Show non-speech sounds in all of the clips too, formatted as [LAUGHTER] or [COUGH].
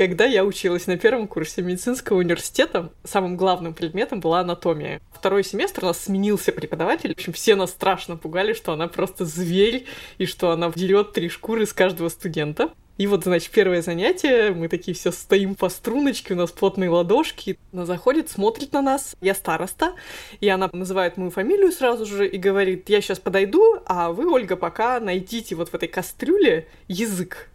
Когда я училась на первом курсе медицинского университета, самым главным предметом была анатомия. Второй семестр у нас сменился преподаватель. В общем, все нас страшно пугали, что она просто зверь, и что она дерет три шкуры с каждого студента. И вот, значит, первое занятие, мы такие все стоим по струночке, у нас плотные ладошки. Она заходит, смотрит на нас, я староста, и она называет мою фамилию сразу же и говорит, я сейчас подойду, а вы, Ольга, пока найдите вот в этой кастрюле язык.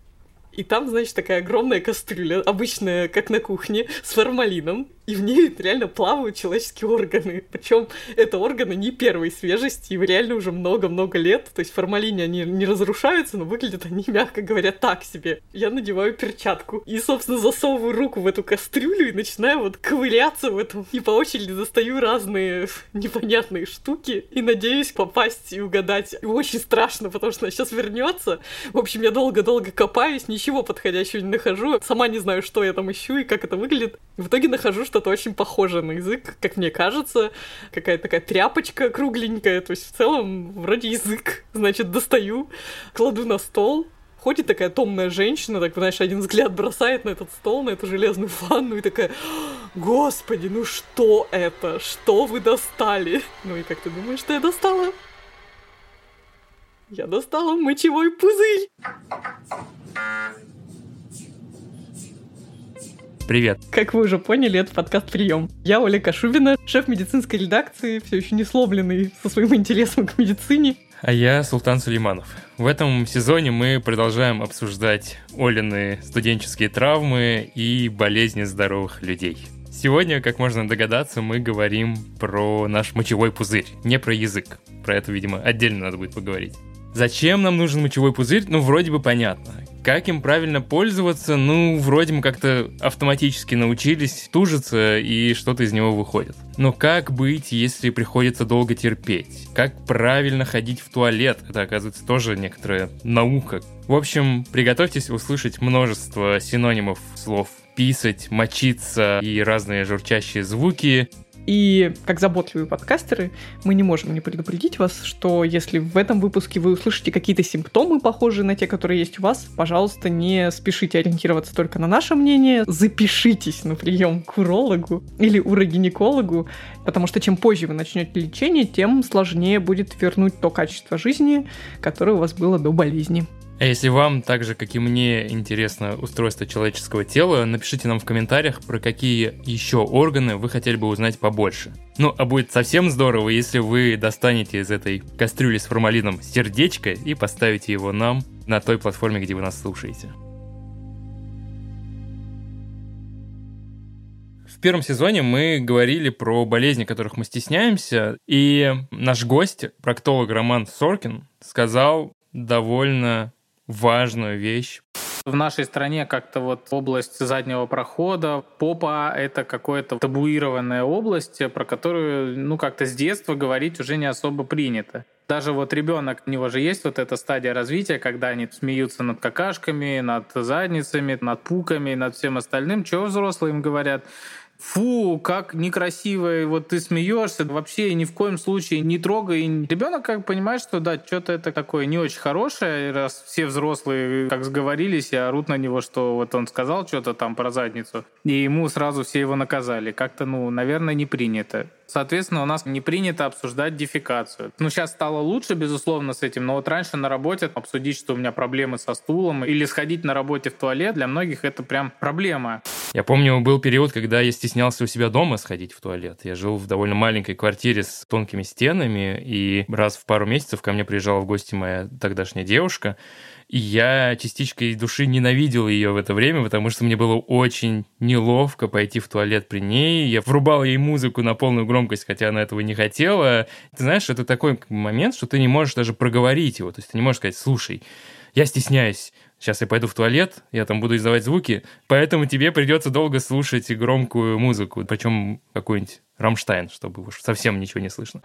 И там, значит, такая огромная кастрюля, обычная, как на кухне, с формалином и в ней реально плавают человеческие органы. Причем это органы не первой свежести, им реально уже много-много лет. То есть в формалине они не разрушаются, но выглядят они, мягко говоря, так себе. Я надеваю перчатку и, собственно, засовываю руку в эту кастрюлю и начинаю вот ковыряться в этом. И по очереди достаю разные непонятные штуки и надеюсь попасть и угадать. И очень страшно, потому что она сейчас вернется. В общем, я долго-долго копаюсь, ничего подходящего не нахожу. Сама не знаю, что я там ищу и как это выглядит. В итоге нахожу, что что-то очень похожее на язык, как мне кажется. Какая-то такая тряпочка кругленькая. То есть в целом вроде язык. Значит, достаю, кладу на стол, ходит такая томная женщина, так, знаешь, один взгляд бросает на этот стол, на эту железную ванну и такая, господи, ну что это? Что вы достали? Ну и как ты думаешь, что я достала? Я достала мочевой пузырь. Привет. Как вы уже поняли, это подкаст «Прием». Я Оля Кашубина, шеф медицинской редакции, все еще не сломленный со своим интересом к медицине. А я Султан Сулейманов. В этом сезоне мы продолжаем обсуждать Олины студенческие травмы и болезни здоровых людей. Сегодня, как можно догадаться, мы говорим про наш мочевой пузырь, не про язык. Про это, видимо, отдельно надо будет поговорить. Зачем нам нужен мочевой пузырь? Ну, вроде бы понятно. Как им правильно пользоваться? Ну, вроде мы как-то автоматически научились тужиться, и что-то из него выходит. Но как быть, если приходится долго терпеть? Как правильно ходить в туалет? Это, оказывается, тоже некоторая наука. В общем, приготовьтесь услышать множество синонимов слов писать, мочиться и разные журчащие звуки. И как заботливые подкастеры, мы не можем не предупредить вас, что если в этом выпуске вы услышите какие-то симптомы, похожие на те, которые есть у вас, пожалуйста, не спешите ориентироваться только на наше мнение, запишитесь на прием к урологу или урогинекологу, потому что чем позже вы начнете лечение, тем сложнее будет вернуть то качество жизни, которое у вас было до болезни. А если вам, так же как и мне, интересно устройство человеческого тела, напишите нам в комментариях, про какие еще органы вы хотели бы узнать побольше. Ну, а будет совсем здорово, если вы достанете из этой кастрюли с формалином сердечко и поставите его нам на той платформе, где вы нас слушаете. В первом сезоне мы говорили про болезни, которых мы стесняемся, и наш гость, проктолог Роман Соркин, сказал довольно важную вещь. В нашей стране как-то вот область заднего прохода, попа — это какая-то табуированная область, про которую, ну, как-то с детства говорить уже не особо принято. Даже вот ребенок, у него же есть вот эта стадия развития, когда они смеются над какашками, над задницами, над пуками, над всем остальным. Чего взрослые им говорят? Фу, как некрасиво, вот ты смеешься, вообще ни в коем случае не трогай. Ребенок как понимает, что да, что-то это такое не очень хорошее, раз все взрослые как сговорились и орут на него, что вот он сказал что-то там про задницу, и ему сразу все его наказали. Как-то, ну, наверное, не принято. Соответственно, у нас не принято обсуждать дефекацию. Ну, сейчас стало лучше, безусловно, с этим, но вот раньше на работе обсудить, что у меня проблемы со стулом, или сходить на работе в туалет, для многих это прям проблема. Я помню, был период, когда я стеснялся у себя дома сходить в туалет. Я жил в довольно маленькой квартире с тонкими стенами, и раз в пару месяцев ко мне приезжала в гости моя тогдашняя девушка, и я частичкой души ненавидел ее в это время, потому что мне было очень неловко пойти в туалет при ней. Я врубал ей музыку на полную громкость, хотя она этого не хотела. Ты знаешь, это такой момент, что ты не можешь даже проговорить его. То есть ты не можешь сказать, слушай, я стесняюсь, сейчас я пойду в туалет, я там буду издавать звуки, поэтому тебе придется долго слушать громкую музыку, причем какой-нибудь Рамштайн, чтобы уж совсем ничего не слышно.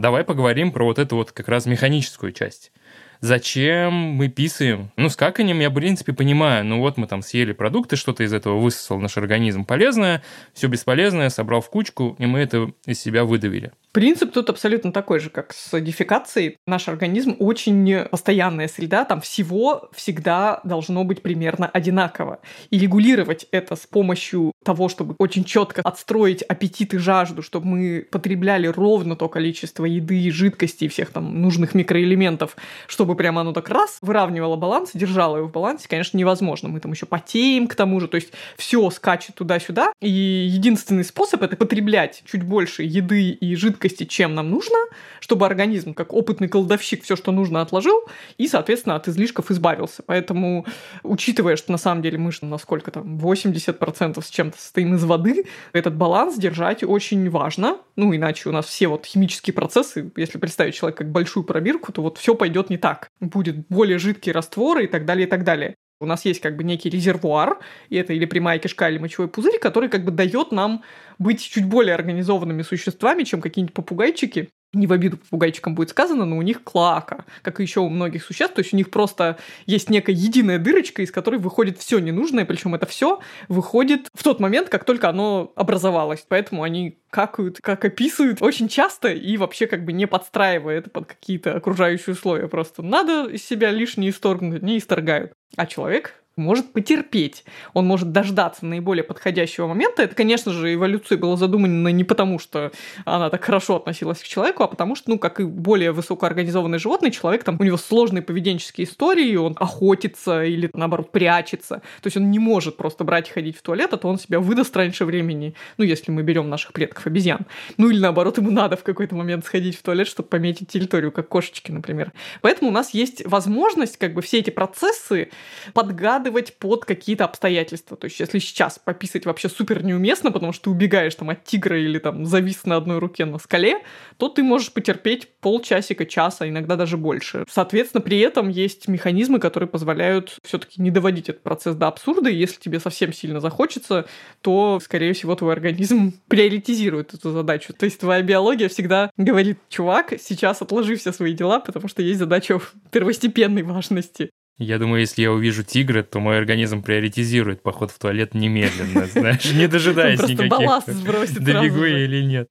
Давай поговорим про вот эту вот как раз механическую часть. Зачем мы писаем? Ну, с каканием я, в принципе, понимаю. Ну, вот мы там съели продукты, что-то из этого высосал наш организм полезное, все бесполезное, собрал в кучку, и мы это из себя выдавили. Принцип тут абсолютно такой же, как с дефекацией. Наш организм очень постоянная среда, там всего всегда должно быть примерно одинаково. И регулировать это с помощью того, чтобы очень четко отстроить аппетит и жажду, чтобы мы потребляли ровно то количество еды, жидкости и всех там нужных микроэлементов, чтобы прямо оно так раз выравнивало баланс, держало его в балансе, конечно, невозможно. Мы там еще потеем к тому же, то есть все скачет туда-сюда. И единственный способ это потреблять чуть больше еды и жидкости чем нам нужно, чтобы организм, как опытный колдовщик, все, что нужно, отложил и, соответственно, от излишков избавился. Поэтому, учитывая, что на самом деле мы на сколько там, 80% с чем-то состоим из воды, этот баланс держать очень важно. Ну, иначе у нас все вот химические процессы, если представить человека как большую пробирку, то вот все пойдет не так. Будет более жидкие растворы и так далее, и так далее. У нас есть как бы некий резервуар, и это или прямая кишка, или мочевой пузырь, который как бы дает нам быть чуть более организованными существами, чем какие-нибудь попугайчики. Не в обиду попугайчикам будет сказано, но у них клака, как и еще у многих существ. То есть у них просто есть некая единая дырочка, из которой выходит все ненужное, причем это все выходит в тот момент, как только оно образовалось. Поэтому они какают, как описывают очень часто и вообще как бы не подстраивая это под какие-то окружающие условия. Просто надо из себя лишнее исторгнуть, не исторгают. А человек может потерпеть, он может дождаться наиболее подходящего момента. Это, конечно же, эволюция была задумана не потому, что она так хорошо относилась к человеку, а потому что, ну, как и более высокоорганизованный животный, человек там, у него сложные поведенческие истории, он охотится или, наоборот, прячется. То есть он не может просто брать и ходить в туалет, а то он себя выдаст раньше времени, ну, если мы берем наших предков обезьян. Ну, или, наоборот, ему надо в какой-то момент сходить в туалет, чтобы пометить территорию, как кошечки, например. Поэтому у нас есть возможность как бы все эти процессы подгадывать подгадывать под какие-то обстоятельства. То есть, если сейчас пописать вообще супер неуместно, потому что ты убегаешь там от тигра или там завис на одной руке на скале, то ты можешь потерпеть полчасика, часа, иногда даже больше. Соответственно, при этом есть механизмы, которые позволяют все-таки не доводить этот процесс до абсурда, и если тебе совсем сильно захочется, то, скорее всего, твой организм [LAUGHS] приоритизирует эту задачу. То есть твоя биология всегда говорит, чувак, сейчас отложи все свои дела, потому что есть задача первостепенной важности. Я думаю, если я увижу тигра, то мой организм приоритизирует поход в туалет немедленно, [LAUGHS] знаешь, не дожидаясь никаких. балласт сбросит Добегу я или нет.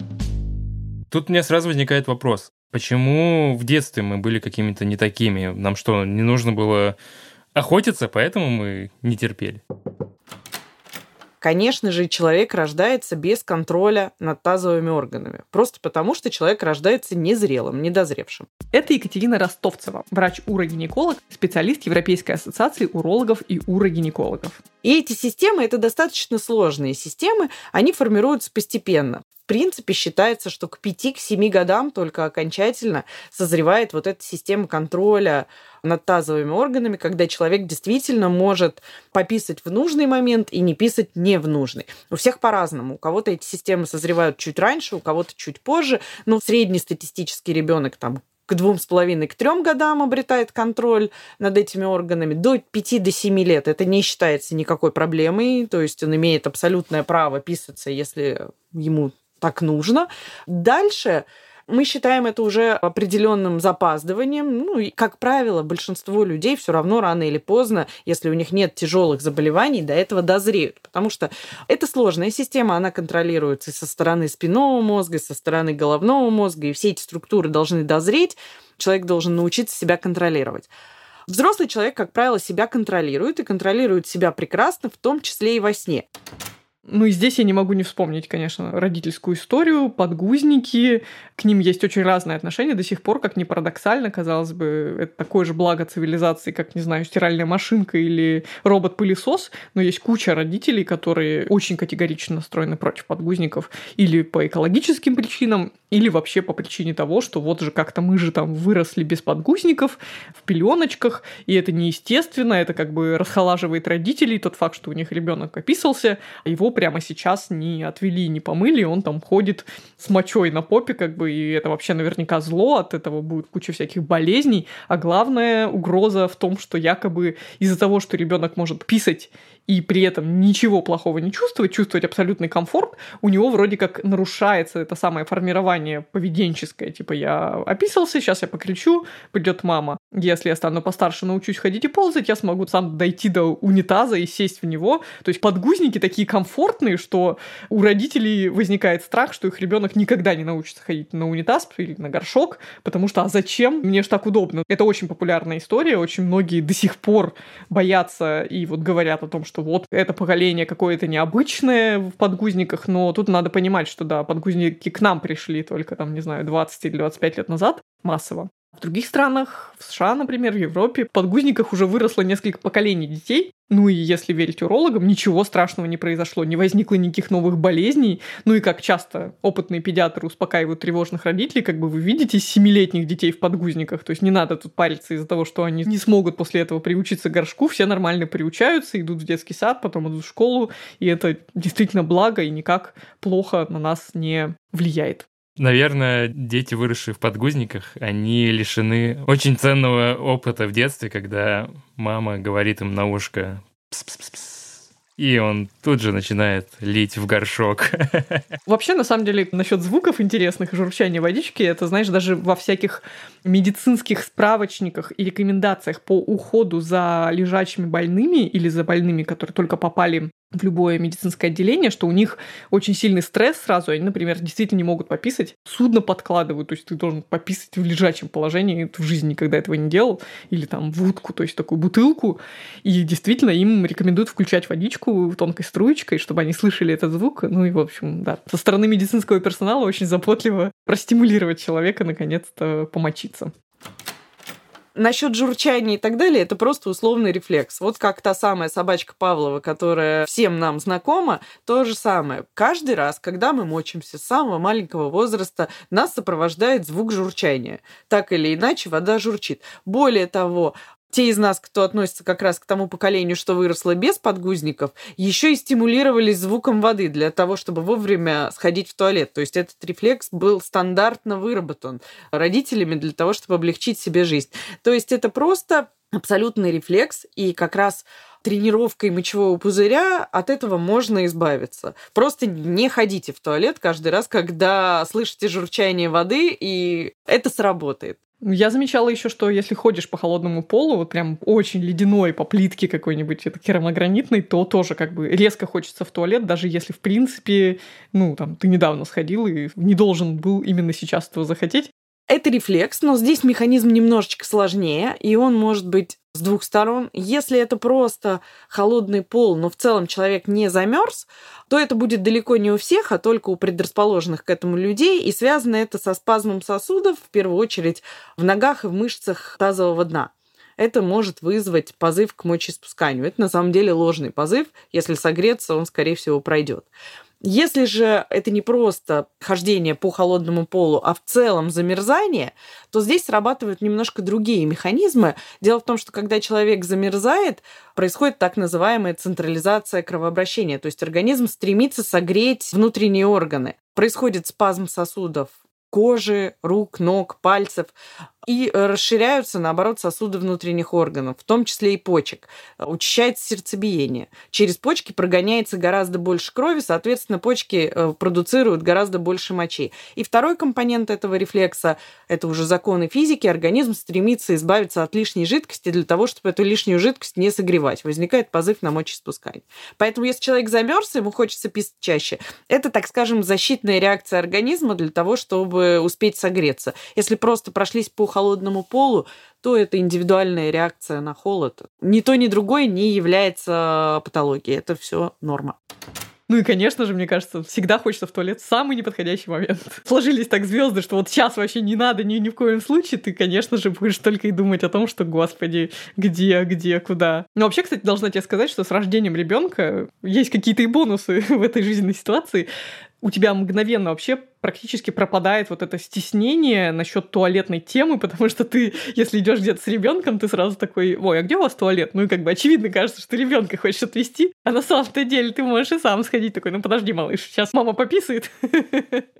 Тут у меня сразу возникает вопрос. Почему в детстве мы были какими-то не такими? Нам что, не нужно было охотиться, поэтому мы не терпели? Конечно же, человек рождается без контроля над тазовыми органами. Просто потому, что человек рождается незрелым, недозревшим. Это Екатерина Ростовцева, врач-урогинеколог, специалист Европейской ассоциации урологов и урогинекологов. И эти системы, это достаточно сложные системы, они формируются постепенно принципе считается, что к 5-7 годам только окончательно созревает вот эта система контроля над тазовыми органами, когда человек действительно может пописать в нужный момент и не писать не в нужный. У всех по-разному. У кого-то эти системы созревают чуть раньше, у кого-то чуть позже, но среднестатистический ребенок там к двум с половиной, к трем годам обретает контроль над этими органами. До пяти до семи лет это не считается никакой проблемой, то есть он имеет абсолютное право писаться, если ему так нужно. Дальше мы считаем это уже определенным запаздыванием. Ну, и, как правило, большинство людей все равно рано или поздно, если у них нет тяжелых заболеваний, до этого дозреют. Потому что это сложная система, она контролируется со стороны спинного мозга, со стороны головного мозга, и все эти структуры должны дозреть. Человек должен научиться себя контролировать. Взрослый человек, как правило, себя контролирует и контролирует себя прекрасно, в том числе и во сне. Ну и здесь я не могу не вспомнить, конечно, родительскую историю, подгузники. К ним есть очень разные отношения до сих пор, как ни парадоксально, казалось бы, это такое же благо цивилизации, как, не знаю, стиральная машинка или робот-пылесос, но есть куча родителей, которые очень категорично настроены против подгузников или по экологическим причинам, или вообще по причине того, что вот же как-то мы же там выросли без подгузников, в пеленочках, и это неестественно, это как бы расхолаживает родителей, тот факт, что у них ребенок описался, его прямо сейчас не отвели, не помыли, он там ходит с мочой на попе, как бы, и это вообще наверняка зло, от этого будет куча всяких болезней, а главная угроза в том, что якобы из-за того, что ребенок может писать и при этом ничего плохого не чувствовать, чувствовать абсолютный комфорт, у него вроде как нарушается это самое формирование поведенческое. Типа я описался, сейчас я покричу, придет мама. Если я стану постарше, научусь ходить и ползать, я смогу сам дойти до унитаза и сесть в него. То есть подгузники такие комфортные, что у родителей возникает страх, что их ребенок никогда не научится ходить на унитаз или на горшок, потому что а зачем? Мне же так удобно. Это очень популярная история, очень многие до сих пор боятся и вот говорят о том, что вот это поколение какое-то необычное в подгузниках, но тут надо понимать, что да, подгузники к нам пришли только там, не знаю, 20 или 25 лет назад массово. В других странах, в США, например, в Европе, в подгузниках уже выросло несколько поколений детей. Ну и если верить урологам, ничего страшного не произошло, не возникло никаких новых болезней. Ну и как часто опытные педиатры успокаивают тревожных родителей, как бы вы видите семилетних детей в подгузниках. То есть не надо тут париться из-за того, что они не смогут после этого приучиться к горшку. Все нормально приучаются, идут в детский сад, потом идут в школу. И это действительно благо и никак плохо на нас не влияет. Наверное, дети, выросшие в подгузниках, они лишены очень ценного опыта в детстве, когда мама говорит им на ушко «пс-пс-пс-пс», и он тут же начинает лить в горшок. [LAUGHS] Вообще, на самом деле, насчет звуков интересных журчания водички, это, знаешь, даже во всяких медицинских справочниках и рекомендациях по уходу за лежачими больными или за больными, которые только попали в любое медицинское отделение, что у них очень сильный стресс сразу, они, например, действительно не могут пописать, судно подкладывают, то есть ты должен пописать в лежачем положении, ты в жизни никогда этого не делал, или там в утку, то есть такую бутылку, и действительно им рекомендуют включать водичку тонкой струечкой, чтобы они слышали этот звук, ну и, в общем, да, со стороны медицинского персонала очень заботливо простимулировать человека наконец-то помочиться насчет журчания и так далее, это просто условный рефлекс. Вот как та самая собачка Павлова, которая всем нам знакома, то же самое. Каждый раз, когда мы мочимся с самого маленького возраста, нас сопровождает звук журчания. Так или иначе, вода журчит. Более того, те из нас, кто относится как раз к тому поколению, что выросло без подгузников, еще и стимулировались звуком воды для того, чтобы вовремя сходить в туалет. То есть этот рефлекс был стандартно выработан родителями для того, чтобы облегчить себе жизнь. То есть это просто абсолютный рефлекс, и как раз тренировкой мочевого пузыря от этого можно избавиться. Просто не ходите в туалет каждый раз, когда слышите журчание воды, и это сработает. Я замечала еще, что если ходишь по холодному полу, вот прям очень ледяной, по плитке какой-нибудь, это керамогранитный, то тоже как бы резко хочется в туалет, даже если, в принципе, ну, там, ты недавно сходил и не должен был именно сейчас этого захотеть. Это рефлекс, но здесь механизм немножечко сложнее, и он может быть с двух сторон. Если это просто холодный пол, но в целом человек не замерз, то это будет далеко не у всех, а только у предрасположенных к этому людей, и связано это со спазмом сосудов, в первую очередь в ногах и в мышцах тазового дна это может вызвать позыв к мочеиспусканию. Это на самом деле ложный позыв. Если согреться, он, скорее всего, пройдет. Если же это не просто хождение по холодному полу, а в целом замерзание, то здесь срабатывают немножко другие механизмы. Дело в том, что когда человек замерзает, происходит так называемая централизация кровообращения, то есть организм стремится согреть внутренние органы. Происходит спазм сосудов кожи, рук, ног, пальцев и расширяются, наоборот, сосуды внутренних органов, в том числе и почек. Учащается сердцебиение. Через почки прогоняется гораздо больше крови, соответственно, почки э, продуцируют гораздо больше мочи. И второй компонент этого рефлекса – это уже законы физики. Организм стремится избавиться от лишней жидкости для того, чтобы эту лишнюю жидкость не согревать. Возникает позыв на мочеиспускание. Поэтому, если человек замерз, ему хочется писать чаще, это, так скажем, защитная реакция организма для того, чтобы успеть согреться. Если просто прошлись по холодному полу, то это индивидуальная реакция на холод. Ни то, ни другое не является патологией. Это все норма. Ну и, конечно же, мне кажется, всегда хочется в туалет в самый неподходящий момент. Сложились так звезды, что вот сейчас вообще не надо ни, ни в коем случае, ты, конечно же, будешь только и думать о том, что, господи, где, где, куда. Но вообще, кстати, должна тебе сказать, что с рождением ребенка есть какие-то и бонусы [LAUGHS] в этой жизненной ситуации у тебя мгновенно вообще практически пропадает вот это стеснение насчет туалетной темы, потому что ты, если идешь где-то с ребенком, ты сразу такой, ой, а где у вас туалет? Ну и как бы очевидно кажется, что ребенка хочешь отвезти, а на самом-то деле ты можешь и сам сходить такой, ну подожди, малыш, сейчас мама пописает. [LAUGHS]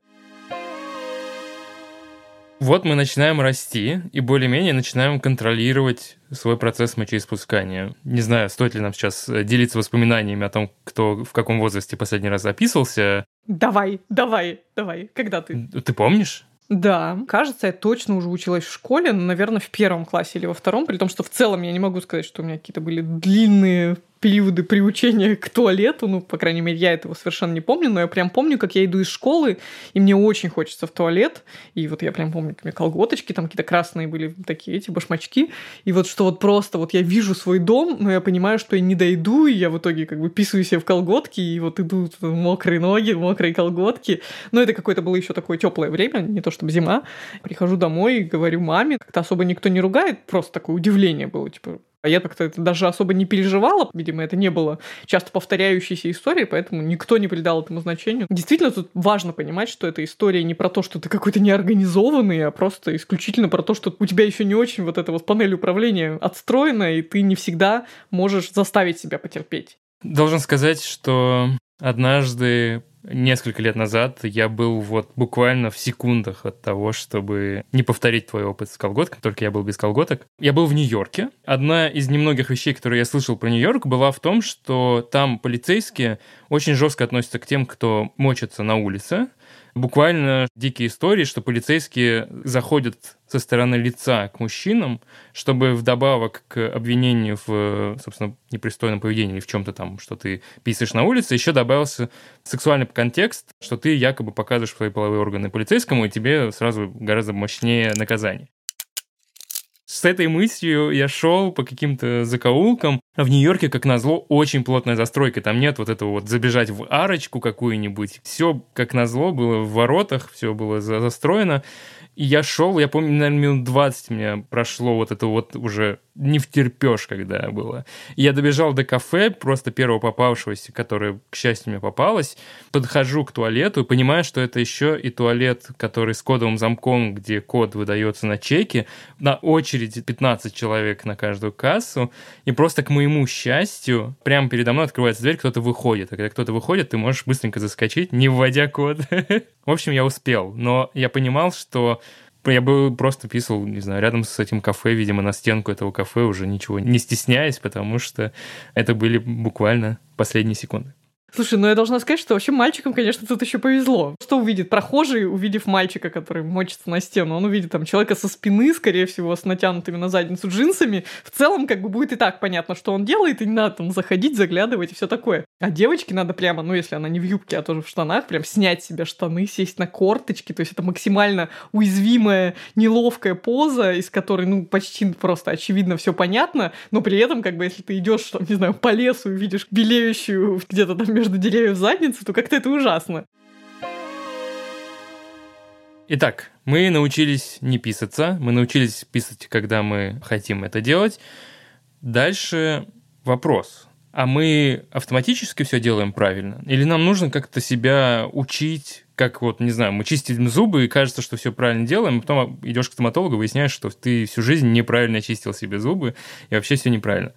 Вот мы начинаем расти и более-менее начинаем контролировать свой процесс мочеиспускания. Не знаю, стоит ли нам сейчас э, делиться воспоминаниями о том, кто в каком возрасте последний раз записывался. Давай, давай, давай. Когда ты? Ты помнишь? Да, кажется, я точно уже училась в школе, но, наверное, в первом классе или во втором, при том, что в целом я не могу сказать, что у меня какие-то были длинные периоды приучения к туалету, ну, по крайней мере, я этого совершенно не помню, но я прям помню, как я иду из школы, и мне очень хочется в туалет, и вот я прям помню, как у меня колготочки, там какие-то красные были такие эти башмачки, и вот что вот просто вот я вижу свой дом, но я понимаю, что я не дойду, и я в итоге как бы писаю себе в колготки, и вот идут мокрые ноги, мокрые колготки, но это какое-то было еще такое теплое время, не то чтобы зима, прихожу домой и говорю маме, как-то особо никто не ругает, просто такое удивление было, типа, а я как-то это даже особо не переживала. Видимо, это не было часто повторяющейся историей, поэтому никто не придал этому значению. Действительно, тут важно понимать, что эта история не про то, что ты какой-то неорганизованный, а просто исключительно про то, что у тебя еще не очень вот эта вот панель управления отстроена, и ты не всегда можешь заставить себя потерпеть. Должен сказать, что однажды несколько лет назад я был вот буквально в секундах от того, чтобы не повторить твой опыт с колготками, только я был без колготок. Я был в Нью-Йорке. Одна из немногих вещей, которые я слышал про Нью-Йорк, была в том, что там полицейские очень жестко относятся к тем, кто мочится на улице, буквально дикие истории, что полицейские заходят со стороны лица к мужчинам, чтобы вдобавок к обвинению в, собственно, непристойном поведении или в чем-то там, что ты писаешь на улице, еще добавился сексуальный контекст, что ты якобы показываешь свои половые органы полицейскому, и тебе сразу гораздо мощнее наказание с этой мыслью я шел по каким-то закоулкам. В Нью-Йорке, как назло, очень плотная застройка. Там нет вот этого вот забежать в арочку какую-нибудь. Все, как назло, было в воротах, все было застроено. И я шел, я помню, наверное, минут 20 меня прошло вот это вот уже не втерпешь, когда было. Я добежал до кафе, просто первого попавшегося, которое, к счастью, мне попалось. Подхожу к туалету и понимаю, что это еще и туалет, который с кодовым замком, где код выдается на чеке. На очереди 15 человек на каждую кассу. И просто к моему счастью, прямо передо мной открывается дверь, кто-то выходит. А когда кто-то выходит, ты можешь быстренько заскочить, не вводя код. [LAUGHS] В общем, я успел. Но я понимал, что я бы просто писал, не знаю, рядом с этим кафе, видимо, на стенку этого кафе, уже ничего не стесняясь, потому что это были буквально последние секунды. Слушай, ну я должна сказать, что вообще мальчикам, конечно, тут еще повезло. Что увидит прохожий, увидев мальчика, который мочится на стену? Он увидит там человека со спины, скорее всего, с натянутыми на задницу джинсами. В целом, как бы будет и так понятно, что он делает, и не надо там заходить, заглядывать и все такое. А девочке надо прямо, ну если она не в юбке, а тоже в штанах, прям снять себе штаны, сесть на корточки. То есть это максимально уязвимая, неловкая поза, из которой, ну, почти просто очевидно все понятно, но при этом, как бы, если ты идешь, не знаю, по лесу и видишь белеющую где-то там между деревьев задницу, то как-то это ужасно. Итак, мы научились не писаться, мы научились писать, когда мы хотим это делать. Дальше вопрос. А мы автоматически все делаем правильно? Или нам нужно как-то себя учить, как вот, не знаю, мы чистим зубы, и кажется, что все правильно делаем, а потом идешь к стоматологу, выясняешь, что ты всю жизнь неправильно чистил себе зубы, и вообще все неправильно.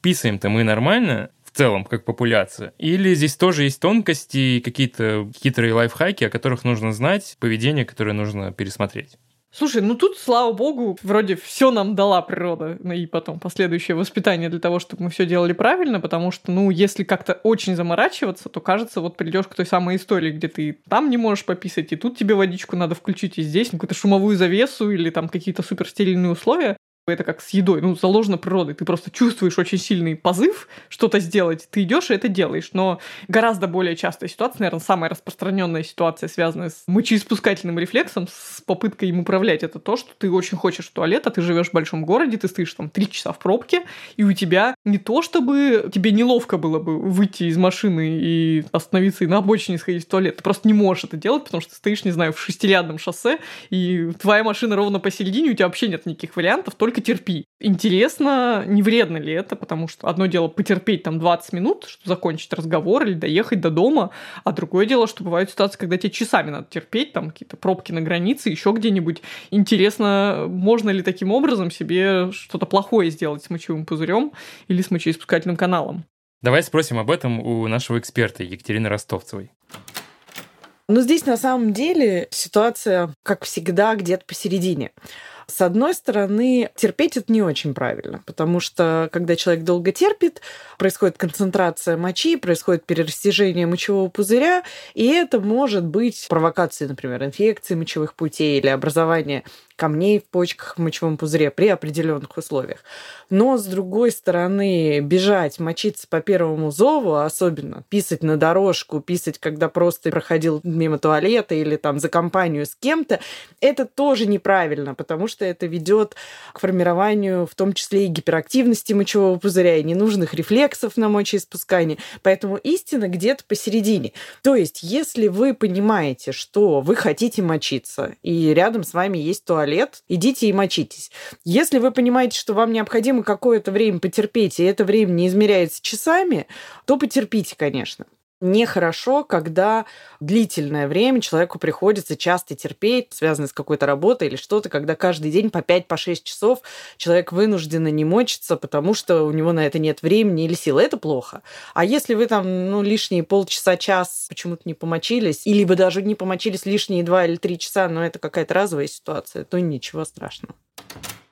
Писаем-то мы нормально, целом, как популяция? Или здесь тоже есть тонкости и какие-то хитрые лайфхаки, о которых нужно знать, поведение, которое нужно пересмотреть? Слушай, ну тут, слава богу, вроде все нам дала природа, ну и потом последующее воспитание для того, чтобы мы все делали правильно, потому что, ну, если как-то очень заморачиваться, то кажется, вот придешь к той самой истории, где ты там не можешь пописать, и тут тебе водичку надо включить, и здесь какую-то шумовую завесу или там какие-то суперстерильные условия это как с едой, ну, заложено природой. Ты просто чувствуешь очень сильный позыв что-то сделать, ты идешь и это делаешь. Но гораздо более частая ситуация, наверное, самая распространенная ситуация, связанная с мочеиспускательным рефлексом, с попыткой им управлять, это то, что ты очень хочешь в туалет, а ты живешь в большом городе, ты стоишь там три часа в пробке, и у тебя не то, чтобы тебе неловко было бы выйти из машины и остановиться и на обочине сходить в туалет, ты просто не можешь это делать, потому что ты стоишь, не знаю, в шестирядном шоссе, и твоя машина ровно посередине, у тебя вообще нет никаких вариантов, только только терпи. Интересно, не вредно ли это, потому что одно дело потерпеть там 20 минут, чтобы закончить разговор или доехать до дома, а другое дело, что бывают ситуации, когда тебе часами надо терпеть, там какие-то пробки на границе, еще где-нибудь. Интересно, можно ли таким образом себе что-то плохое сделать с мочевым пузырем или с мочеиспускательным каналом? Давай спросим об этом у нашего эксперта Екатерины Ростовцевой. Но здесь на самом деле ситуация, как всегда, где-то посередине. С одной стороны, терпеть это не очень правильно, потому что когда человек долго терпит, происходит концентрация мочи, происходит перерастяжение мочевого пузыря, и это может быть провокацией, например, инфекции мочевых путей или образование камней в почках в мочевом пузыре при определенных условиях. Но, с другой стороны, бежать, мочиться по первому зову, особенно писать на дорожку, писать, когда просто проходил мимо туалета или там за компанию с кем-то, это тоже неправильно, потому что это ведет к формированию в том числе и гиперактивности мочевого пузыря, и ненужных рефлексов на мочеиспускание. Поэтому истина где-то посередине. То есть, если вы понимаете, что вы хотите мочиться, и рядом с вами есть туалет, идите и мочитесь. Если вы понимаете, что вам необходимо какое-то время потерпеть, и это время не измеряется часами, то потерпите, конечно нехорошо, когда длительное время человеку приходится часто терпеть, связанное с какой-то работой или что-то, когда каждый день по 5-6 по часов человек вынужденно не мочится, потому что у него на это нет времени или сил. Это плохо. А если вы там ну, лишние полчаса-час почему-то не помочились, или либо даже не помочились лишние 2 или 3 часа, но это какая-то разовая ситуация, то ничего страшного.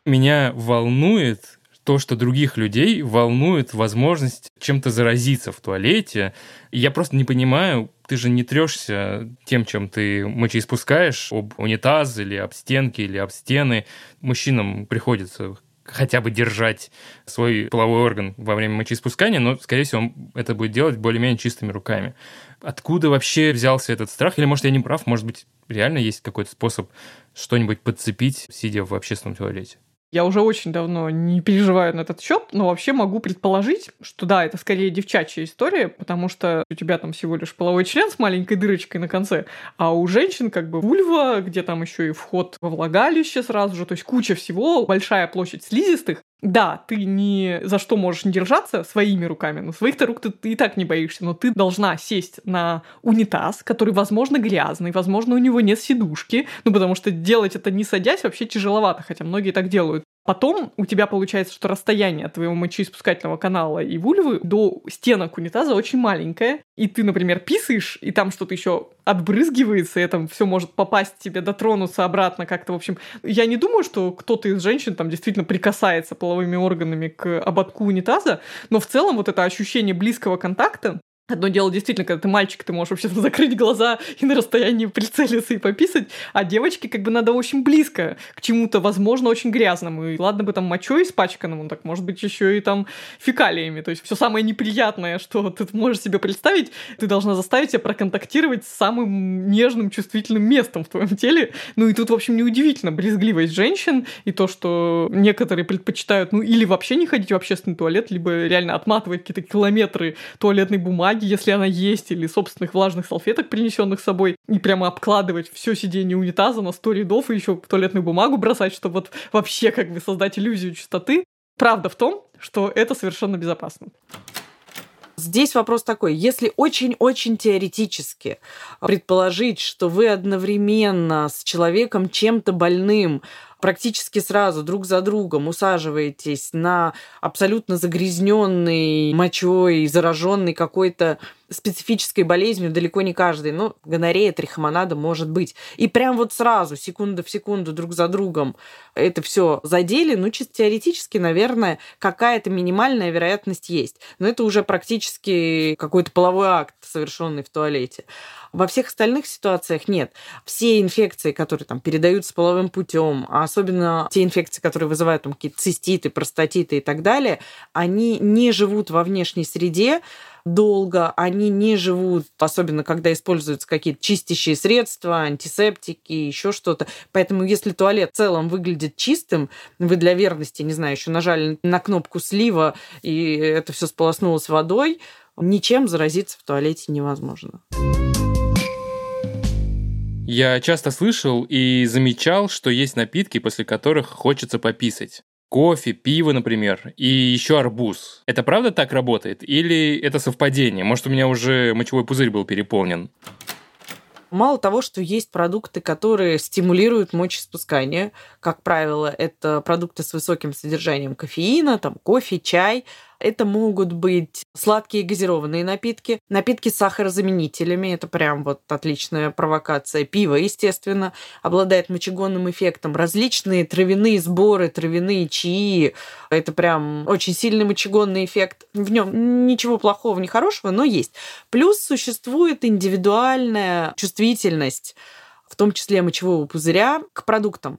Меня волнует, то, что других людей волнует возможность чем-то заразиться в туалете. Я просто не понимаю, ты же не трешься тем, чем ты мочеиспускаешь, об унитаз или об стенки или об стены. Мужчинам приходится хотя бы держать свой половой орган во время мочеиспускания, но, скорее всего, он это будет делать более-менее чистыми руками. Откуда вообще взялся этот страх? Или, может, я не прав? Может быть, реально есть какой-то способ что-нибудь подцепить, сидя в общественном туалете? Я уже очень давно не переживаю на этот счет, но вообще могу предположить, что да, это скорее девчачья история, потому что у тебя там всего лишь половой член с маленькой дырочкой на конце, а у женщин как бы вульва, где там еще и вход во влагалище сразу же, то есть куча всего, большая площадь слизистых, да, ты ни за что можешь не держаться своими руками, но своих-то рук ты, ты и так не боишься, но ты должна сесть на унитаз, который, возможно, грязный, возможно, у него нет сидушки, ну, потому что делать это не садясь вообще тяжеловато, хотя многие так делают. Потом у тебя получается, что расстояние от твоего мочеиспускательного канала и вульвы до стенок унитаза очень маленькое, и ты, например, писаешь, и там что-то еще отбрызгивается, и там все может попасть тебе, дотронуться обратно как-то. В общем, я не думаю, что кто-то из женщин там действительно прикасается половыми органами к ободку унитаза, но в целом вот это ощущение близкого контакта, Одно дело действительно, когда ты мальчик, ты можешь вообще закрыть глаза и на расстоянии прицелиться и пописать, а девочке как бы надо очень близко к чему-то, возможно, очень грязному. И ладно бы там мочой испачканному, так может быть еще и там фекалиями. То есть все самое неприятное, что ты можешь себе представить, ты должна заставить себя проконтактировать с самым нежным, чувствительным местом в твоем теле. Ну и тут, в общем, неудивительно брезгливость женщин и то, что некоторые предпочитают, ну или вообще не ходить в общественный туалет, либо реально отматывать какие-то километры туалетной бумаги, бумаги, если она есть, или собственных влажных салфеток, принесенных с собой, и прямо обкладывать все сиденье унитаза на сто рядов и еще туалетную бумагу бросать, чтобы вот вообще как бы создать иллюзию чистоты. Правда в том, что это совершенно безопасно. Здесь вопрос такой, если очень-очень теоретически предположить, что вы одновременно с человеком чем-то больным практически сразу друг за другом усаживаетесь на абсолютно загрязненный мочой, зараженный какой-то специфической болезнью далеко не каждый. Ну, гонорея, трихомонада может быть. И прям вот сразу, секунда в секунду друг за другом это все задели, ну, чисто теоретически, наверное, какая-то минимальная вероятность есть. Но это уже практически какой-то половой акт, совершенный в туалете. Во всех остальных ситуациях нет. Все инфекции, которые там передаются половым путем, а особенно те инфекции, которые вызывают там какие-то циститы, простатиты и так далее, они не живут во внешней среде, долго, они не живут, особенно когда используются какие-то чистящие средства, антисептики, еще что-то. Поэтому если туалет в целом выглядит чистым, вы для верности, не знаю, еще нажали на кнопку слива, и это все сполоснулось водой, ничем заразиться в туалете невозможно. Я часто слышал и замечал, что есть напитки, после которых хочется пописать. Кофе, пиво, например, и еще арбуз. Это правда так работает? Или это совпадение? Может, у меня уже мочевой пузырь был переполнен? Мало того, что есть продукты, которые стимулируют мочеиспускание, как правило, это продукты с высоким содержанием кофеина, там кофе, чай, Это могут быть сладкие газированные напитки, напитки с сахарозаменителями. Это прям вот отличная провокация. Пиво, естественно, обладает мочегонным эффектом. Различные травяные сборы, травяные чаи. Это прям очень сильный мочегонный эффект. В нем ничего плохого, ни хорошего, но есть. Плюс существует индивидуальная чувствительность в том числе мочевого пузыря, к продуктам.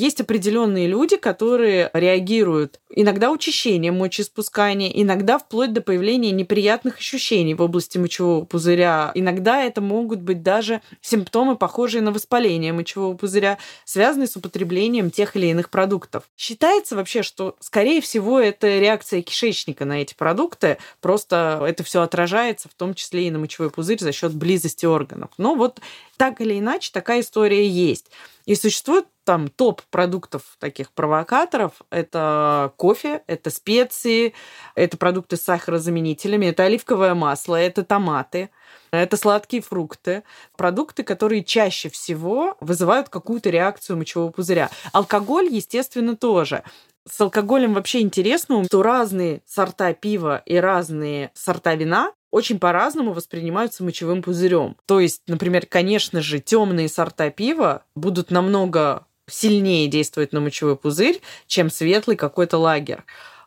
Есть определенные люди, которые реагируют иногда учащением мочеиспускания, иногда вплоть до появления неприятных ощущений в области мочевого пузыря. Иногда это могут быть даже симптомы, похожие на воспаление мочевого пузыря, связанные с употреблением тех или иных продуктов. Считается вообще, что, скорее всего, это реакция кишечника на эти продукты, просто это все отражается, в том числе и на мочевой пузырь за счет близости органов. Но вот так или иначе такая история есть. И существует там топ продуктов таких провокаторов. Это кофе, это специи, это продукты с сахарозаменителями, это оливковое масло, это томаты, это сладкие фрукты. Продукты, которые чаще всего вызывают какую-то реакцию мочевого пузыря. Алкоголь, естественно, тоже. С алкоголем вообще интересно, что разные сорта пива и разные сорта вина очень по-разному воспринимаются мочевым пузырем. То есть, например, конечно же, темные сорта пива будут намного сильнее действовать на мочевой пузырь, чем светлый какой-то лагерь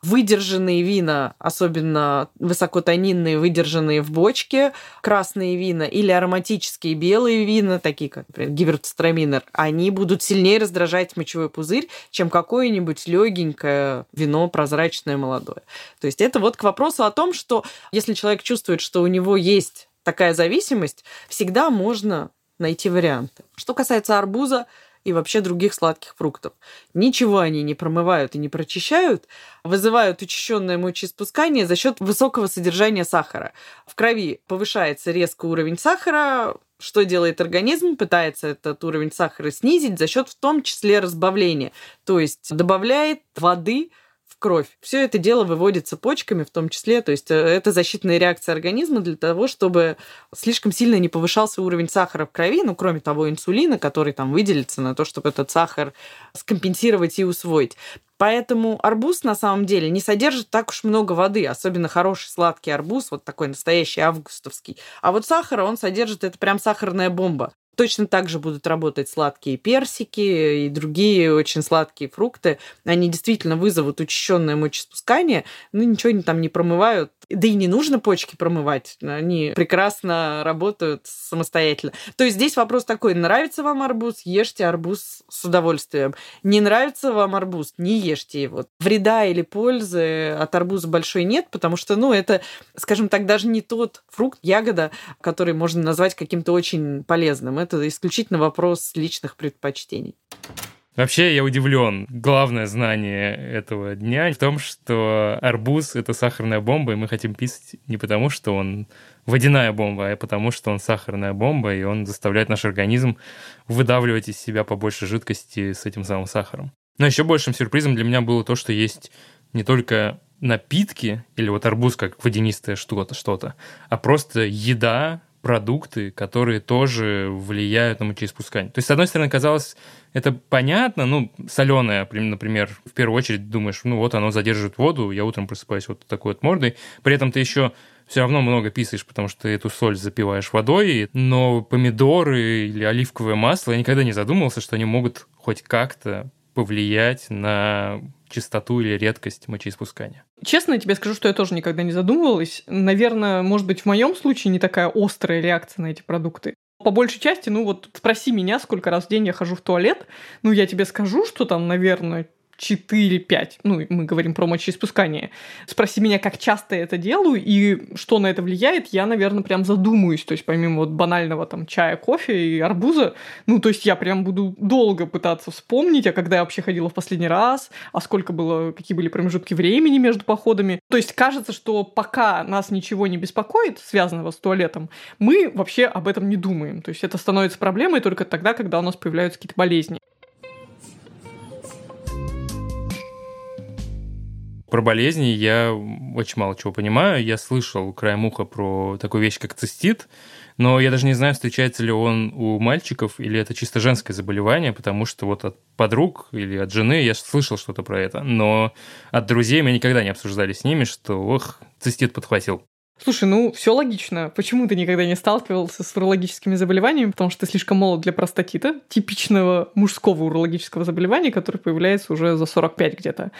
выдержанные вина, особенно высокотонинные, выдержанные в бочке, красные вина или ароматические белые вина, такие как, например, гивертстраминер, они будут сильнее раздражать мочевой пузырь, чем какое-нибудь легенькое вино прозрачное молодое. То есть это вот к вопросу о том, что если человек чувствует, что у него есть такая зависимость, всегда можно найти варианты. Что касается арбуза, и вообще других сладких фруктов. Ничего они не промывают и не прочищают, вызывают учащенное мочеиспускание за счет высокого содержания сахара. В крови повышается резко уровень сахара, что делает организм? Пытается этот уровень сахара снизить за счет в том числе разбавления. То есть добавляет воды кровь. Все это дело выводится почками в том числе, то есть э, это защитная реакция организма для того, чтобы слишком сильно не повышался уровень сахара в крови, ну, кроме того, инсулина, который там выделится на то, чтобы этот сахар скомпенсировать и усвоить. Поэтому арбуз на самом деле не содержит так уж много воды, особенно хороший сладкий арбуз, вот такой настоящий августовский. А вот сахара он содержит, это прям сахарная бомба. Точно так же будут работать сладкие персики и другие очень сладкие фрукты. Они действительно вызовут учащенное мочеиспускание, но ничего они там не промывают. Да и не нужно почки промывать. Они прекрасно работают самостоятельно. То есть здесь вопрос такой, нравится вам арбуз, ешьте арбуз с удовольствием. Не нравится вам арбуз, не ешьте его. Вреда или пользы от арбуза большой нет, потому что, ну, это, скажем так, даже не тот фрукт, ягода, который можно назвать каким-то очень полезным это исключительно вопрос личных предпочтений. Вообще, я удивлен. Главное знание этого дня в том, что арбуз — это сахарная бомба, и мы хотим писать не потому, что он водяная бомба, а потому, что он сахарная бомба, и он заставляет наш организм выдавливать из себя побольше жидкости с этим самым сахаром. Но еще большим сюрпризом для меня было то, что есть не только напитки, или вот арбуз как водянистое что-то, что-то, а просто еда, продукты, которые тоже влияют на мочеиспускание. То есть, с одной стороны, казалось, это понятно, ну, соленое, например, в первую очередь думаешь, ну вот оно задерживает воду, я утром просыпаюсь вот такой вот мордой, при этом ты еще все равно много писаешь, потому что ты эту соль запиваешь водой, но помидоры или оливковое масло, я никогда не задумывался, что они могут хоть как-то повлиять на частоту или редкость мочеиспускания. Честно тебе скажу, что я тоже никогда не задумывалась. Наверное, может быть, в моем случае не такая острая реакция на эти продукты. По большей части, ну вот спроси меня, сколько раз в день я хожу в туалет, ну я тебе скажу, что там, наверное, 4-5. Ну, мы говорим про мочеиспускание. Спроси меня, как часто я это делаю и что на это влияет, я, наверное, прям задумаюсь. То есть, помимо вот банального там чая, кофе и арбуза, ну, то есть я прям буду долго пытаться вспомнить, а когда я вообще ходила в последний раз, а сколько было, какие были промежутки времени между походами. То есть кажется, что пока нас ничего не беспокоит, связанного с туалетом, мы вообще об этом не думаем. То есть это становится проблемой только тогда, когда у нас появляются какие-то болезни. Про болезни я очень мало чего понимаю. Я слышал краем уха про такую вещь, как цистит, но я даже не знаю, встречается ли он у мальчиков или это чисто женское заболевание, потому что вот от подруг или от жены я слышал что-то про это, но от друзей мы никогда не обсуждали с ними, что, ох, цистит подхватил. Слушай, ну все логично. Почему ты никогда не сталкивался с урологическими заболеваниями? Потому что ты слишком молод для простатита, типичного мужского урологического заболевания, которое появляется уже за 45 где-то.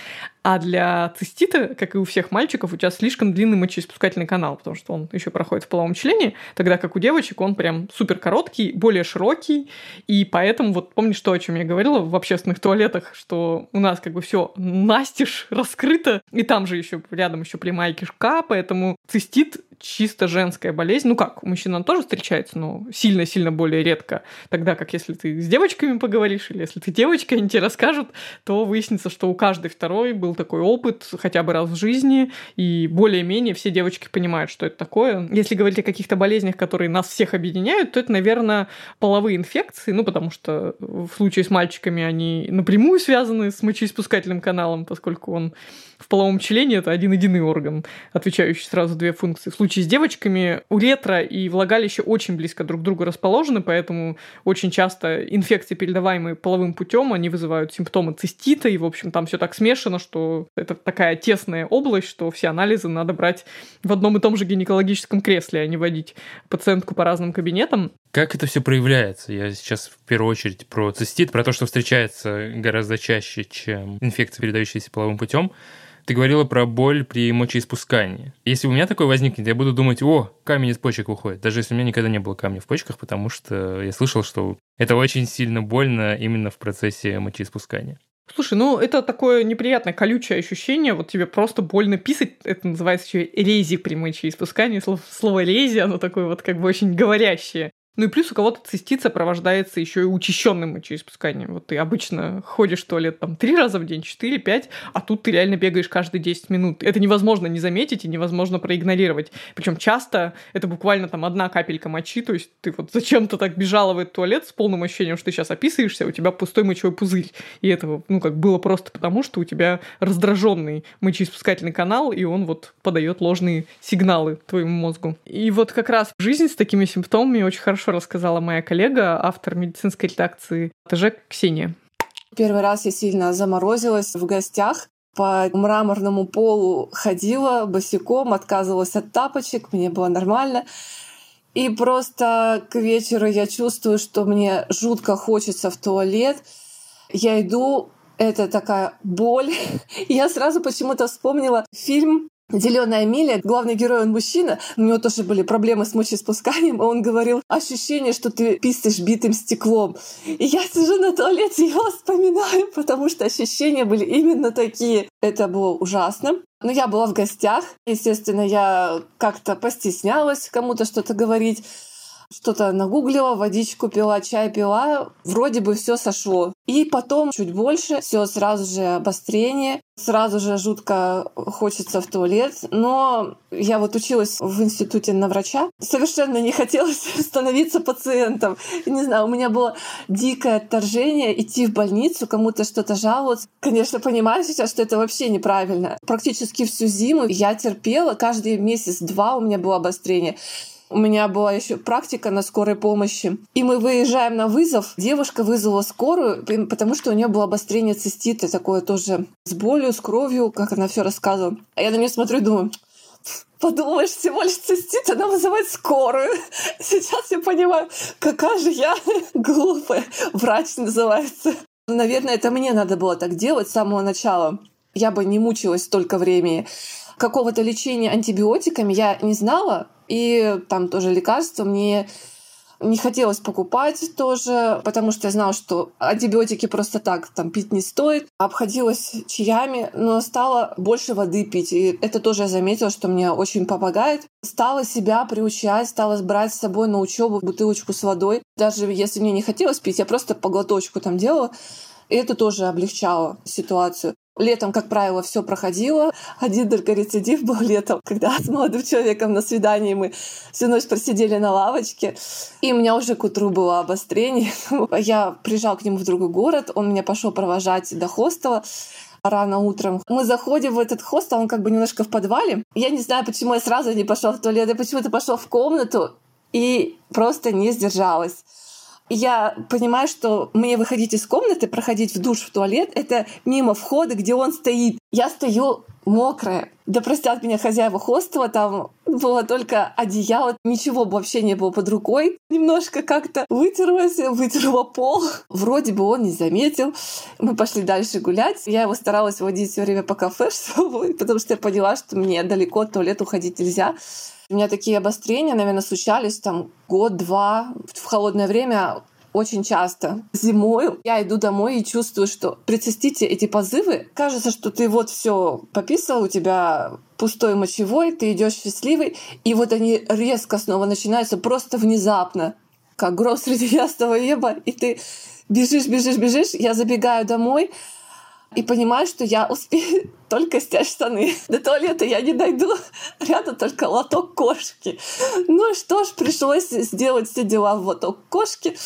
А для цистита, как и у всех мальчиков, у тебя слишком длинный мочеиспускательный канал, потому что он еще проходит в половом члене, тогда как у девочек он прям супер короткий, более широкий, и поэтому вот помнишь то, о чем я говорила в общественных туалетах, что у нас как бы все настежь раскрыто, и там же еще рядом еще прямая кишка, поэтому цистит чисто женская болезнь. Ну как, у мужчин она тоже встречается, но сильно-сильно более редко. Тогда как если ты с девочками поговоришь, или если ты девочка, они тебе расскажут, то выяснится, что у каждой второй был такой опыт хотя бы раз в жизни, и более-менее все девочки понимают, что это такое. Если говорить о каких-то болезнях, которые нас всех объединяют, то это, наверное, половые инфекции, ну потому что в случае с мальчиками они напрямую связаны с мочеиспускательным каналом, поскольку он в половом члене это один единый орган, отвечающий сразу две функции. В случае с девочками уретра и влагалище очень близко друг к другу расположены, поэтому очень часто инфекции, передаваемые половым путем, они вызывают симптомы цистита, и, в общем, там все так смешано, что это такая тесная область, что все анализы надо брать в одном и том же гинекологическом кресле, а не водить пациентку по разным кабинетам. Как это все проявляется? Я сейчас в первую очередь про цистит, про то, что встречается гораздо чаще, чем инфекция, передающаяся половым путем. Ты говорила про боль при мочеиспускании. Если у меня такое возникнет, я буду думать, о, камень из почек уходит, даже если у меня никогда не было камня в почках, потому что я слышал, что это очень сильно больно именно в процессе мочеиспускания. Слушай, ну это такое неприятное колючее ощущение, вот тебе просто больно писать, это называется еще рези при мочеиспускании, слово, слово рези, оно такое вот как бы очень говорящее. Ну и плюс у кого-то цистит сопровождается еще и учащенным мочеиспусканием. Вот ты обычно ходишь в туалет там три раза в день, четыре, пять, а тут ты реально бегаешь каждые 10 минут. Это невозможно не заметить и невозможно проигнорировать. Причем часто это буквально там одна капелька мочи, то есть ты вот зачем-то так бежала в этот туалет с полным ощущением, что ты сейчас описываешься, у тебя пустой мочевой пузырь. И это, ну, как было просто потому, что у тебя раздраженный мочеиспускательный канал, и он вот подает ложные сигналы твоему мозгу. И вот как раз жизнь с такими симптомами очень хорошо хорошо рассказала моя коллега, автор медицинской редакции ТЖ Ксения. Первый раз я сильно заморозилась в гостях. По мраморному полу ходила босиком, отказывалась от тапочек, мне было нормально. И просто к вечеру я чувствую, что мне жутко хочется в туалет. Я иду, это такая боль. [LAUGHS] Я сразу почему-то вспомнила фильм Зеленая миля, главный герой, он мужчина, у него тоже были проблемы с мочеиспусканием, и он говорил, ощущение, что ты пистишь битым стеклом. И я сижу на туалете его вспоминаю, потому что ощущения были именно такие. Это было ужасно. Но я была в гостях, естественно, я как-то постеснялась кому-то что-то говорить что-то нагуглила, водичку пила, чай пила, вроде бы все сошло. И потом чуть больше, все сразу же обострение, сразу же жутко хочется в туалет. Но я вот училась в институте на врача, совершенно не хотелось [LAUGHS] становиться пациентом. Не знаю, у меня было дикое отторжение идти в больницу, кому-то что-то жаловаться. Конечно, понимаю сейчас, что это вообще неправильно. Практически всю зиму я терпела, каждый месяц-два у меня было обострение. У меня была еще практика на скорой помощи. И мы выезжаем на вызов. Девушка вызвала скорую, потому что у нее было обострение цистита, такое тоже с болью, с кровью, как она все рассказывала. А я на нее смотрю и думаю, подумаешь, всего лишь цистит, она вызывает скорую. [LAUGHS] Сейчас я понимаю, какая же я [LAUGHS] глупая. Врач называется. Наверное, это мне надо было так делать с самого начала. Я бы не мучилась столько времени. Какого-то лечения антибиотиками я не знала, и там тоже лекарства мне не хотелось покупать тоже, потому что я знала, что антибиотики просто так там пить не стоит. Обходилась чаями, но стала больше воды пить. И это тоже я заметила, что мне очень помогает. Стала себя приучать, стала брать с собой на учебу бутылочку с водой. Даже если мне не хотелось пить, я просто по глоточку там делала. И это тоже облегчало ситуацию. Летом, как правило, все проходило. Один только рецидив был летом, [LAUGHS] когда с молодым человеком на свидании мы всю ночь просидели на лавочке. И у меня уже к утру было обострение. [LAUGHS] Я приезжал к нему в другой город, он меня пошел провожать до хостела. рано утром. Мы заходим в этот хостел, он как бы немножко в подвале. Я не знаю, почему я сразу не пошла в туалет, я почему-то пошла в комнату и просто не сдержалась я понимаю, что мне выходить из комнаты, проходить в душ, в туалет, это мимо входа, где он стоит. Я стою мокрая. Да простят меня хозяева хостела, там было только одеяло, ничего вообще не было под рукой. Немножко как-то вытерлась, вытерла пол. Вроде бы он не заметил. Мы пошли дальше гулять. Я его старалась водить все время по кафе, [LAUGHS] чтобы, потому что я поняла, что мне далеко от туалета уходить нельзя. У меня такие обострения, наверное, случались там год-два в холодное время очень часто. Зимой я иду домой и чувствую, что при цистите эти позывы, кажется, что ты вот все пописал, у тебя пустой мочевой, ты идешь счастливый, и вот они резко снова начинаются просто внезапно, как гром среди ясного неба, и ты бежишь, бежишь, бежишь, я забегаю домой, и понимаю, что я успею [LAUGHS] только снять штаны. До туалета я не дойду. [LAUGHS] Рядом только лоток кошки. Ну что ж, пришлось сделать все дела в лоток кошки.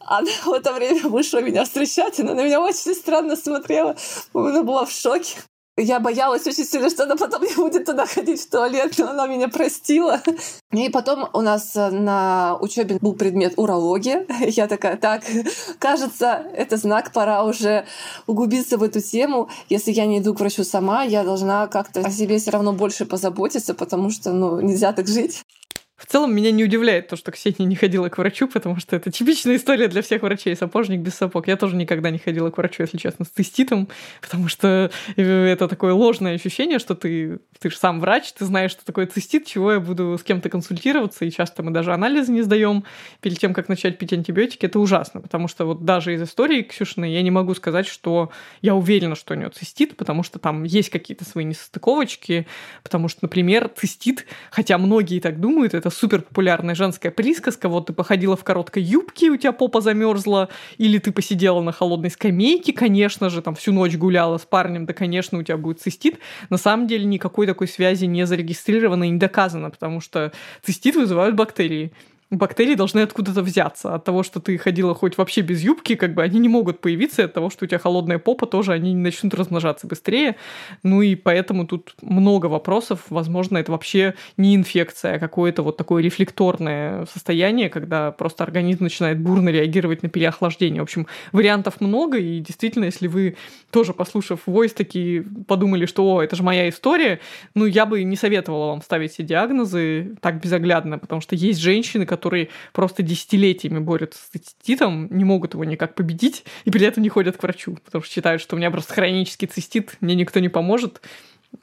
Она в это время вышла меня встречать, она на меня очень странно смотрела. Она была в шоке. Я боялась очень сильно, что она потом не будет туда ходить в туалет, но она меня простила. И потом у нас э, на учебе был предмет урология. [LAUGHS] Я такая, так, кажется, это знак, пора уже углубиться в эту тему. Если я не иду к врачу сама, я должна как-то о себе все равно больше позаботиться, потому что, ну, нельзя так жить. В целом меня не удивляет то, что Ксения не ходила к врачу, потому что это типичная история для всех врачей. Сапожник без сапог. Я тоже никогда не ходила к врачу, если честно, с циститом, потому что э, это такое ложное ощущение, что ты, ты же сам врач, ты знаешь, что такое цистит, чего я буду с кем-то консультироваться, и часто мы даже анализы не сдаем перед тем, как начать пить антибиотики. Это ужасно, потому что вот даже из истории Ксюшины я не могу сказать, что я уверена, что у нее цистит, потому что там есть какие-то свои несостыковочки, потому что, например, цистит, хотя многие так думают, это супер популярная женская присказка. Вот ты походила в короткой юбке, у тебя попа замерзла, или ты посидела на холодной скамейке, конечно же, там всю ночь гуляла с парнем, да, конечно, у тебя будет цистит. На самом деле никакой такой связи не зарегистрировано и не доказано, потому что цистит вызывают бактерии бактерии должны откуда-то взяться. От того, что ты ходила хоть вообще без юбки, как бы они не могут появиться, и от того, что у тебя холодная попа, тоже они начнут размножаться быстрее. Ну и поэтому тут много вопросов. Возможно, это вообще не инфекция, а какое-то вот такое рефлекторное состояние, когда просто организм начинает бурно реагировать на переохлаждение. В общем, вариантов много, и действительно, если вы тоже, послушав войс, такие подумали, что «О, это же моя история», ну, я бы не советовала вам ставить все диагнозы так безоглядно, потому что есть женщины, которые просто десятилетиями борются с циститом, не могут его никак победить, и при этом не ходят к врачу, потому что считают, что у меня просто хронический цистит, мне никто не поможет.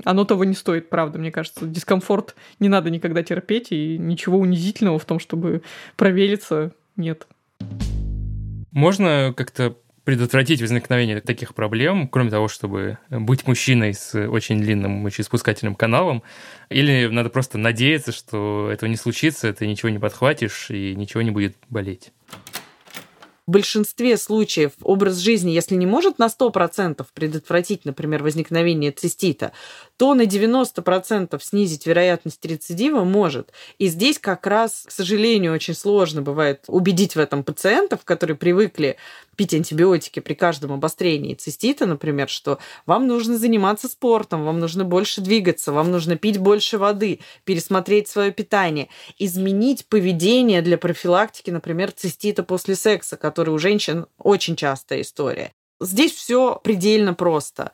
Оно того не стоит, правда, мне кажется. Дискомфорт не надо никогда терпеть, и ничего унизительного в том, чтобы провериться, нет. Можно как-то предотвратить возникновение таких проблем, кроме того, чтобы быть мужчиной с очень длинным мочеиспускательным каналом, или надо просто надеяться, что этого не случится, ты ничего не подхватишь и ничего не будет болеть? В большинстве случаев образ жизни, если не может на 100% предотвратить, например, возникновение цистита, то на 90% снизить вероятность рецидива может. И здесь как раз, к сожалению, очень сложно бывает убедить в этом пациентов, которые привыкли пить антибиотики при каждом обострении цистита, например, что вам нужно заниматься спортом, вам нужно больше двигаться, вам нужно пить больше воды, пересмотреть свое питание, изменить поведение для профилактики, например, цистита после секса, который у женщин очень частая история. Здесь все предельно просто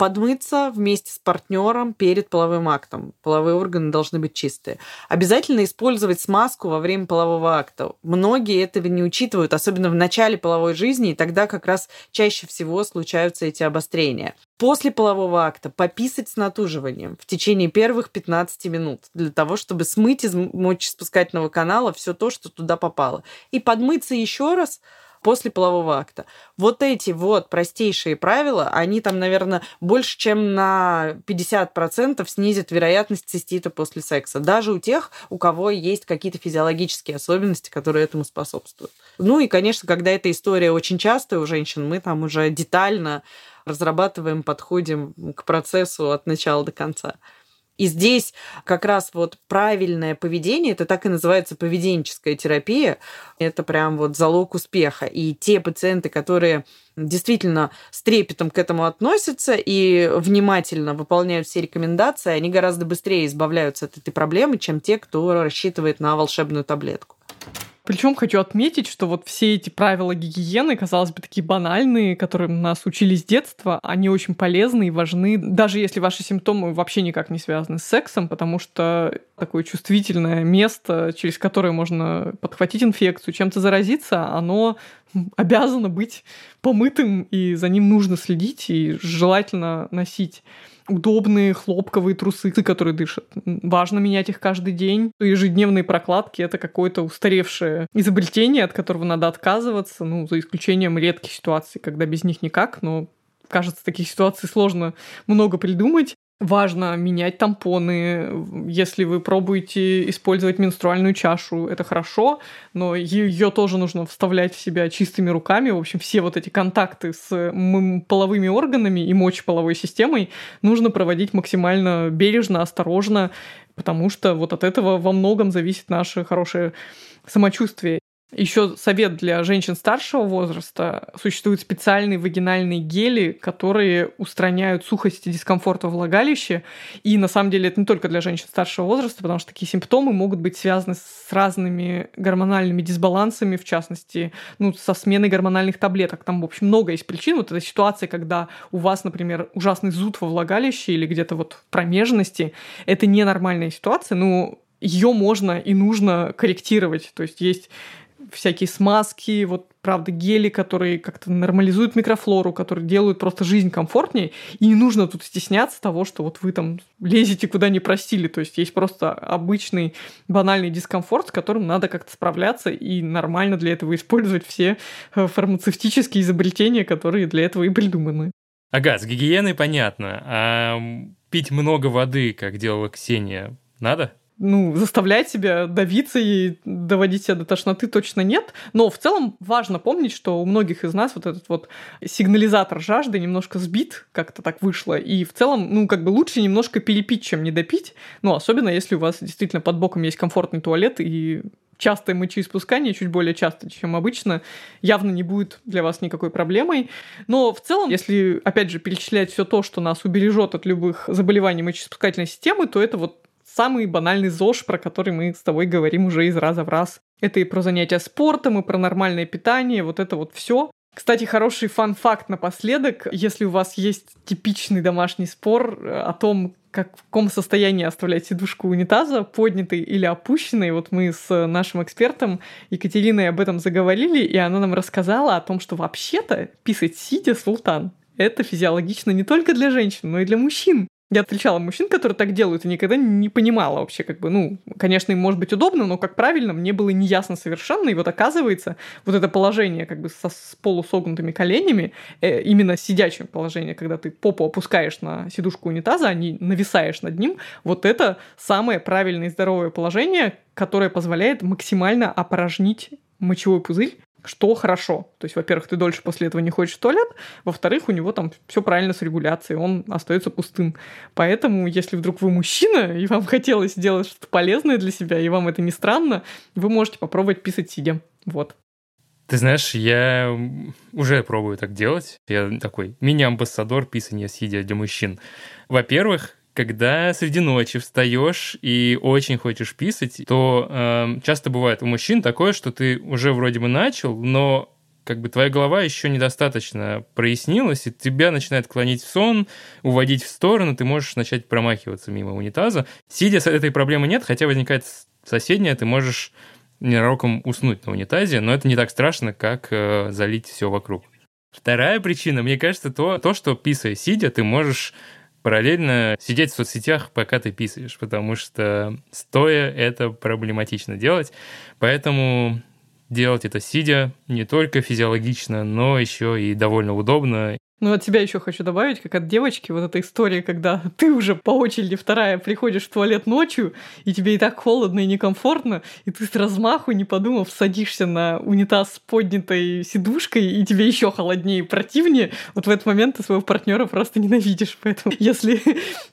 подмыться вместе с партнером перед половым актом. Половые органы должны быть чистые. Обязательно использовать смазку во время полового акта. Многие этого не учитывают, особенно в начале половой жизни, и тогда как раз чаще всего случаются эти обострения. После полового акта пописать с натуживанием в течение первых 15 минут для того, чтобы смыть из мочеспускательного канала все то, что туда попало. И подмыться еще раз после полового акта. Вот эти вот простейшие правила, они там, наверное, больше, чем на 50% снизят вероятность цистита после секса. Даже у тех, у кого есть какие-то физиологические особенности, которые этому способствуют. Ну и, конечно, когда эта история очень частая у женщин, мы там уже детально разрабатываем, подходим к процессу от начала до конца. И здесь как раз вот правильное поведение, это так и называется поведенческая терапия, это прям вот залог успеха. И те пациенты, которые действительно с трепетом к этому относятся и внимательно выполняют все рекомендации, они гораздо быстрее избавляются от этой проблемы, чем те, кто рассчитывает на волшебную таблетку. Причем хочу отметить, что вот все эти правила гигиены, казалось бы, такие банальные, которым нас учили с детства, они очень полезны и важны, даже если ваши симптомы вообще никак не связаны с сексом, потому что такое чувствительное место, через которое можно подхватить инфекцию, чем-то заразиться, оно обязано быть помытым, и за ним нужно следить, и желательно носить удобные хлопковые трусы, которые дышат. Важно менять их каждый день. Ежедневные прокладки — это какое-то устаревшее изобретение, от которого надо отказываться, ну, за исключением редких ситуаций, когда без них никак, но кажется, таких ситуаций сложно много придумать. Важно менять тампоны. Если вы пробуете использовать менструальную чашу, это хорошо, но ее тоже нужно вставлять в себя чистыми руками. В общем, все вот эти контакты с половыми органами и мочеполовой системой нужно проводить максимально бережно, осторожно, потому что вот от этого во многом зависит наше хорошее самочувствие. Еще совет для женщин старшего возраста. Существуют специальные вагинальные гели, которые устраняют сухость и дискомфорт во влагалище. И на самом деле это не только для женщин старшего возраста, потому что такие симптомы могут быть связаны с разными гормональными дисбалансами, в частности, ну, со сменой гормональных таблеток. Там, в общем, много есть причин. Вот эта ситуация, когда у вас, например, ужасный зуд во влагалище или где-то вот в промежности, это ненормальная ситуация. Ну, ее можно и нужно корректировать. То есть есть всякие смазки, вот, правда, гели, которые как-то нормализуют микрофлору, которые делают просто жизнь комфортнее. И не нужно тут стесняться того, что вот вы там лезете куда не просили. То есть есть просто обычный банальный дискомфорт, с которым надо как-то справляться и нормально для этого использовать все э, фармацевтические изобретения, которые для этого и придуманы. Ага, с гигиеной понятно. А пить много воды, как делала Ксения, надо? Ну, заставлять себя давиться и доводить себя до тошноты точно нет. Но в целом важно помнить, что у многих из нас вот этот вот сигнализатор жажды немножко сбит, как-то так вышло. И в целом, ну, как бы лучше немножко перепить, чем не допить. Ну, особенно если у вас действительно под боком есть комфортный туалет и частое мочеиспускание, чуть более часто, чем обычно, явно не будет для вас никакой проблемой. Но в целом, если, опять же, перечислять все то, что нас убережет от любых заболеваний мочеиспускательной системы, то это вот самый банальный ЗОЖ, про который мы с тобой говорим уже из раза в раз. Это и про занятия спортом, и про нормальное питание, вот это вот все. Кстати, хороший фан-факт напоследок. Если у вас есть типичный домашний спор э, о том, как, в каком состоянии оставлять сидушку унитаза, поднятой или опущенной. Вот мы с нашим экспертом Екатериной об этом заговорили, и она нам рассказала о том, что вообще-то писать сидя султан это физиологично не только для женщин, но и для мужчин. Я встречала мужчин, которые так делают, и никогда не понимала вообще, как бы, ну, конечно, им может быть удобно, но как правильно, мне было неясно совершенно. И вот оказывается, вот это положение как бы со, с полусогнутыми коленями, э, именно сидячее положение, когда ты попу опускаешь на сидушку унитаза, а не нависаешь над ним, вот это самое правильное и здоровое положение, которое позволяет максимально опорожнить мочевой пузырь что хорошо. То есть, во-первых, ты дольше после этого не ходишь в туалет, во-вторых, у него там все правильно с регуляцией, он остается пустым. Поэтому, если вдруг вы мужчина, и вам [LAUGHS] хотелось сделать что-то полезное для себя, и вам это не странно, вы можете попробовать писать сидя. Вот. Ты знаешь, я уже пробую так делать. Я такой мини-амбассадор писания сидя для мужчин. Во-первых, когда среди ночи встаешь и очень хочешь писать, то э, часто бывает у мужчин такое, что ты уже вроде бы начал, но как бы твоя голова еще недостаточно прояснилась, и тебя начинает клонить в сон, уводить в сторону, ты можешь начать промахиваться мимо унитаза. Сидя с этой проблемы нет, хотя возникает соседняя, ты можешь ненароком уснуть на унитазе, но это не так страшно, как э, залить все вокруг. Вторая причина, мне кажется, то, то, что писая сидя, ты можешь параллельно сидеть в соцсетях, пока ты писаешь, потому что стоя это проблематично делать. Поэтому делать это сидя не только физиологично, но еще и довольно удобно. Ну, от тебя еще хочу добавить, как от девочки, вот эта история, когда [LAUGHS] ты уже по очереди вторая приходишь в туалет ночью, и тебе и так холодно и некомфортно, и ты с размаху, не подумав, садишься на унитаз с поднятой сидушкой, и тебе еще холоднее и противнее, вот в этот момент ты своего партнера просто ненавидишь. Поэтому, [LAUGHS] если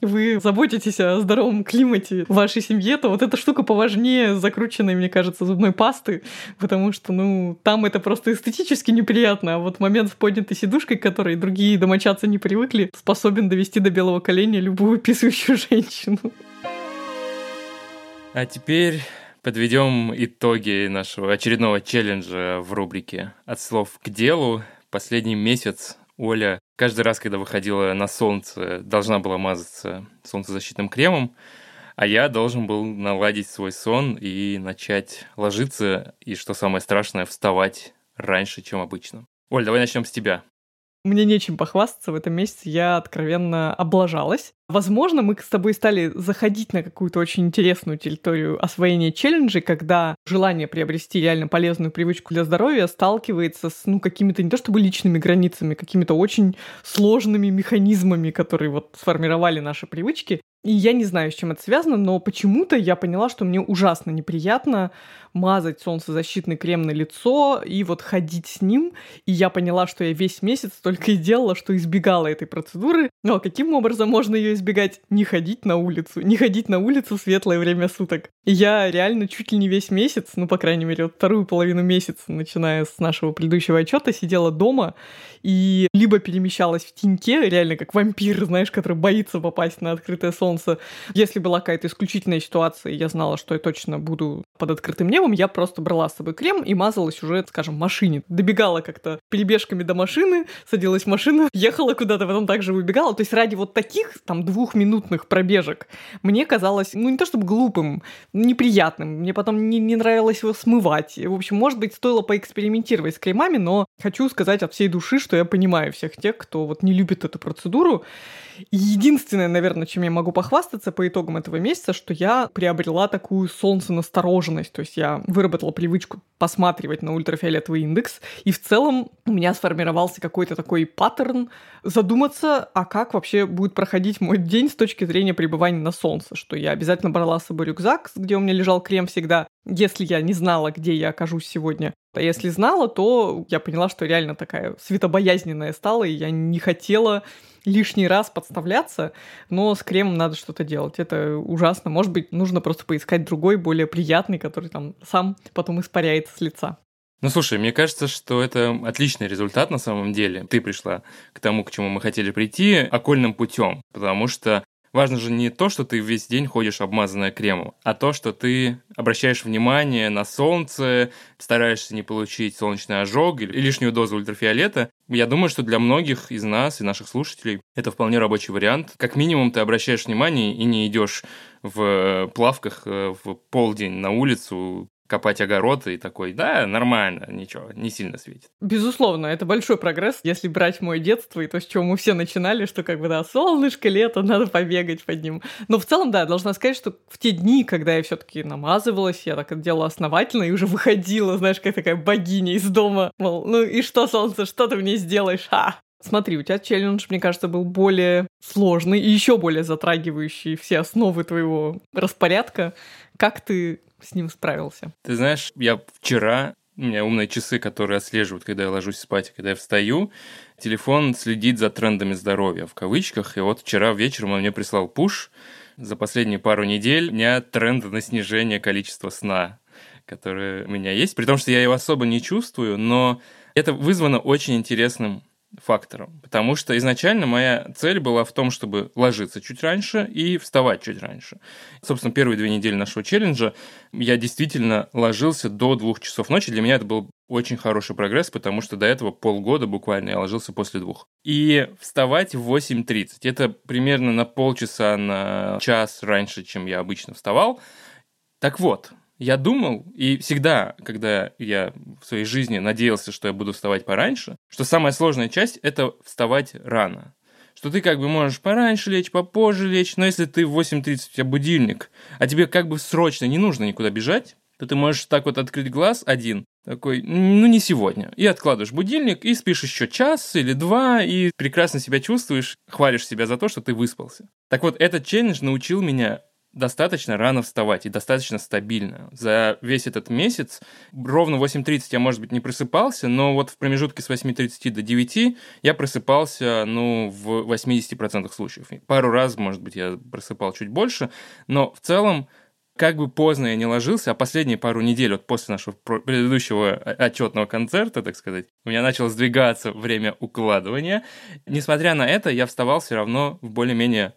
вы заботитесь о здоровом климате в вашей семье, то вот эта штука поважнее закрученной, мне кажется, зубной пасты, потому что, ну, там это просто эстетически неприятно, а вот момент с поднятой сидушкой, который другие другие домочадцы не привыкли, способен довести до белого коленя любую писающую [LAUGHS] женщину. А теперь подведем итоги нашего очередного челленджа в рубрике «От слов к делу». Последний месяц Оля каждый раз, когда выходила на солнце, должна была мазаться солнцезащитным кремом, а я должен был наладить свой сон и начать ложиться, и, что самое страшное, вставать раньше, чем обычно. Оль, давай начнем с тебя. Мне нечем похвастаться, в этом месяце я откровенно облажалась. Возможно, мы с тобой стали заходить на какую-то очень интересную территорию освоения челленджей, когда желание приобрести реально полезную привычку для здоровья сталкивается с, ну, какими-то не то чтобы личными границами, какими-то очень сложными механизмами, которые вот сформировали наши привычки. И я не знаю, с чем это связано, но почему-то я поняла, что мне ужасно неприятно мазать солнцезащитный крем на лицо и вот ходить с ним. И я поняла, что я весь месяц только и делала, что избегала этой процедуры. Но каким образом можно ее избегать? Не ходить на улицу. Не ходить на улицу в светлое время суток. Я реально чуть ли не весь месяц, ну, по крайней мере, вот вторую половину месяца, начиная с нашего предыдущего отчета, сидела дома и либо перемещалась в теньке, реально как вампир, знаешь, который боится попасть на открытое солнце. Если была какая-то исключительная ситуация, я знала, что я точно буду под открытым небом, я просто брала с собой крем и мазалась уже, скажем, машине. Добегала как-то перебежками до машины, садилась в машину, [LAUGHS] ехала куда-то, потом также выбегала. То есть ради вот таких там двухминутных пробежек мне казалось, ну не то чтобы глупым, неприятным. Мне потом не, не нравилось его смывать. В общем, может быть, стоило поэкспериментировать с кремами, но хочу сказать от всей души, что я понимаю всех тех, кто вот не любит эту процедуру. Единственное, наверное, чем я могу похвастаться по итогам этого месяца, что я приобрела такую солнценастороженность. То есть я выработала привычку посматривать на ультрафиолетовый индекс, и в целом у меня сформировался какой-то такой паттерн задуматься, а как вообще будет проходить мой день с точки зрения пребывания на солнце, что я обязательно брала с собой рюкзак, где у меня лежал крем всегда, если я не знала, где я окажусь сегодня. А если знала, то я поняла, что реально такая светобоязненная стала, и я не хотела лишний раз подставляться, но с кремом надо что-то делать. Это ужасно. Может быть, нужно просто поискать другой, более приятный, который там сам потом испаряется с лица. Ну, слушай, мне кажется, что это отличный результат на самом деле. Ты пришла к тому, к чему мы хотели прийти, окольным путем, потому что Важно же не то, что ты весь день ходишь обмазанная кремом, а то, что ты обращаешь внимание на солнце, стараешься не получить солнечный ожог или лишнюю дозу ультрафиолета. Я думаю, что для многих из нас и наших слушателей это вполне рабочий вариант. Как минимум ты обращаешь внимание и не идешь в плавках э, в полдень на улицу, копать огород и такой, да, нормально, ничего, не сильно светит. Безусловно, это большой прогресс, если брать мое детство и то, с чего мы все начинали, что как бы, да, солнышко, лето, [LAUGHS] надо побегать под ним. Но в целом, да, должна сказать, что в те дни, когда я все таки намазывалась, я так это делала основательно и уже выходила, знаешь, как такая богиня из дома, мол, ну и что, солнце, что ты мне сделаешь, а? Смотри, у тебя челлендж, мне кажется, был более сложный и еще более затрагивающий все основы твоего распорядка. Как ты с ним справился? Ты знаешь, я вчера у меня умные часы, которые отслеживают, когда я ложусь спать, когда я встаю. Телефон следит за трендами здоровья, в кавычках. И вот вчера вечером он мне прислал пуш. За последние пару недель у меня тренд на снижение количества сна, который у меня есть. При том, что я его особо не чувствую, но это вызвано очень интересным фактором. Потому что изначально моя цель была в том, чтобы ложиться чуть раньше и вставать чуть раньше. Собственно, первые две недели нашего челленджа я действительно ложился до двух часов ночи. Для меня это был очень хороший прогресс, потому что до этого полгода буквально я ложился после двух. И вставать в 8.30. Это примерно на полчаса, на час раньше, чем я обычно вставал. Так вот, я думал, и всегда, когда я в своей жизни надеялся, что я буду вставать пораньше, что самая сложная часть – это вставать рано. Что ты как бы можешь пораньше лечь, попозже лечь, но если ты в 8.30 у тебя будильник, а тебе как бы срочно не нужно никуда бежать, то ты можешь так вот открыть глаз один, такой, ну не сегодня. И откладываешь будильник, и спишь еще час или два, и прекрасно себя чувствуешь, хвалишь себя за то, что ты выспался. Так вот, этот челлендж научил меня достаточно рано вставать и достаточно стабильно. За весь этот месяц ровно в 8.30 я, может быть, не просыпался, но вот в промежутке с 8.30 до 9 я просыпался, ну, в 80% случаев. Пару раз, может быть, я просыпал чуть больше, но в целом как бы поздно я не ложился, а последние пару недель, вот после нашего предыдущего отчетного концерта, так сказать, у меня начало сдвигаться время укладывания. Несмотря на это, я вставал все равно в более-менее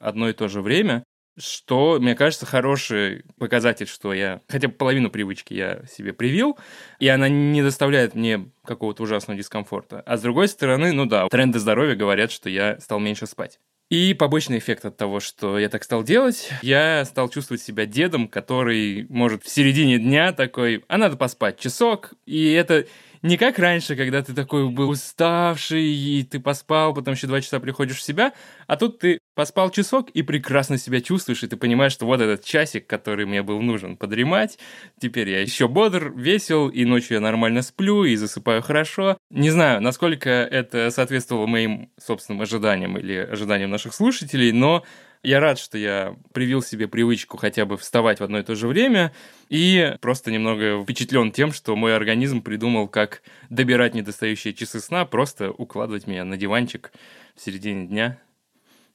одно и то же время что, мне кажется, хороший показатель, что я хотя бы половину привычки я себе привил, и она не доставляет мне какого-то ужасного дискомфорта. А с другой стороны, ну да, тренды здоровья говорят, что я стал меньше спать. И побочный эффект от того, что я так стал делать, я стал чувствовать себя дедом, который может в середине дня такой, а надо поспать часок, и это не как раньше, когда ты такой был уставший, и ты поспал, потом еще два часа приходишь в себя, а тут ты поспал часок и прекрасно себя чувствуешь, и ты понимаешь, что вот этот часик, который мне был нужен подремать, теперь я еще бодр, весел, и ночью я нормально сплю, и засыпаю хорошо. Не знаю, насколько это соответствовало моим собственным ожиданиям или ожиданиям наших слушателей, но я рад, что я привил себе привычку хотя бы вставать в одно и то же время, и просто немного впечатлен тем, что мой организм придумал, как добирать недостающие часы сна, просто укладывать меня на диванчик в середине дня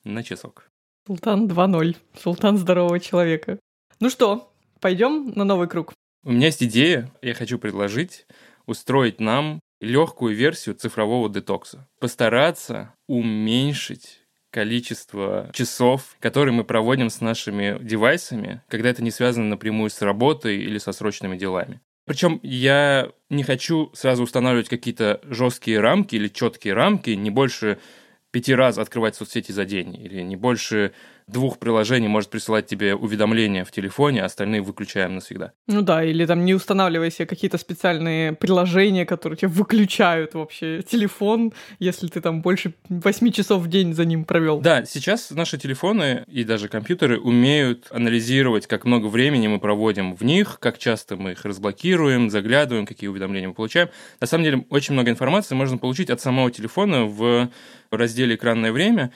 на часок. Султан 2.0. Султан здорового человека. Ну что, пойдем на новый круг? У меня есть идея, я хочу предложить устроить нам легкую версию цифрового детокса. Постараться уменьшить количество часов, которые мы проводим с нашими девайсами, когда это не связано напрямую с работой или со срочными делами. Причем я не хочу сразу устанавливать какие-то жесткие рамки или четкие рамки, не больше пяти раз открывать соцсети за день, или не больше двух приложений может присылать тебе уведомления в телефоне, а остальные выключаем навсегда. Ну да, или там не устанавливай себе какие-то специальные приложения, которые тебе выключают вообще телефон, если ты там больше 8 часов в день за ним провел. Да, сейчас наши телефоны и даже компьютеры умеют анализировать, как много времени мы проводим в них, как часто мы их разблокируем, заглядываем, какие уведомления мы получаем. На самом деле, очень много информации можно получить от самого телефона в разделе «Экранное время».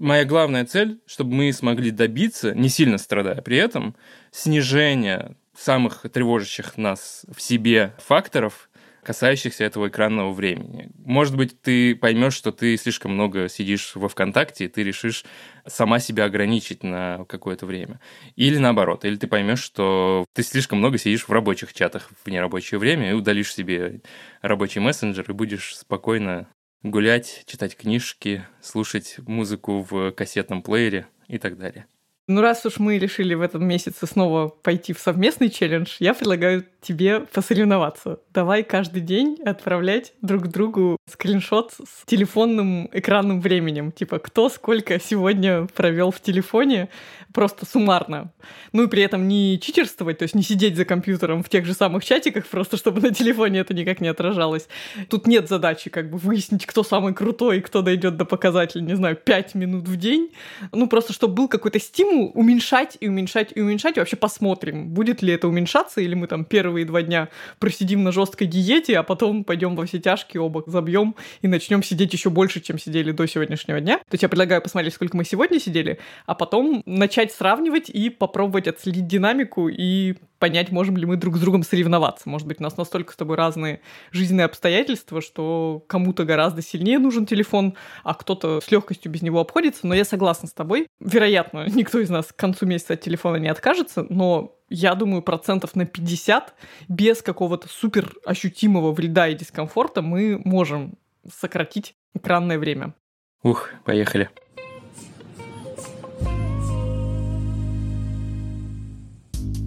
Моя главная цель, чтобы мы смогли добиться, не сильно страдая при этом, снижения самых тревожащих нас в себе факторов, касающихся этого экранного времени. Может быть, ты поймешь, что ты слишком много сидишь во ВКонтакте, и ты решишь сама себя ограничить на какое-то время. Или наоборот, или ты поймешь, что ты слишком много сидишь в рабочих чатах в нерабочее время и удалишь себе рабочий мессенджер и будешь спокойно гулять, читать книжки, слушать музыку в кассетном плеере и так далее. Ну, раз уж мы решили в этом месяце снова пойти в совместный челлендж, я предлагаю тебе посоревноваться. Давай каждый день отправлять друг другу скриншот с телефонным экранным временем. Типа, кто сколько сегодня провел в телефоне, просто суммарно. Ну и при этом не читерствовать, то есть не сидеть за компьютером в тех же самых чатиках, просто чтобы на телефоне это никак не отражалось. Тут нет задачи как бы выяснить, кто самый крутой, кто дойдет до показателя, не знаю, 5 минут в день. Ну просто чтобы был какой-то стимул уменьшать и уменьшать и уменьшать. И вообще посмотрим, будет ли это уменьшаться, или мы там первые два дня просидим на жесткой диете, а потом пойдем во все тяжкие оба забьем и начнем сидеть еще больше, чем сидели до сегодняшнего дня. То есть я предлагаю посмотреть, сколько мы сегодня сидели, а потом начать сравнивать и попробовать отследить динамику и понять, можем ли мы друг с другом соревноваться. Может быть, у нас настолько с тобой разные жизненные обстоятельства, что кому-то гораздо сильнее нужен телефон, а кто-то с легкостью без него обходится. Но я согласна с тобой. Вероятно, [LAUGHS] никто из нас к концу месяца от телефона не откажется, но я думаю, процентов на 50 без какого-то супер ощутимого вреда и дискомфорта мы можем сократить экранное время. Ух, поехали.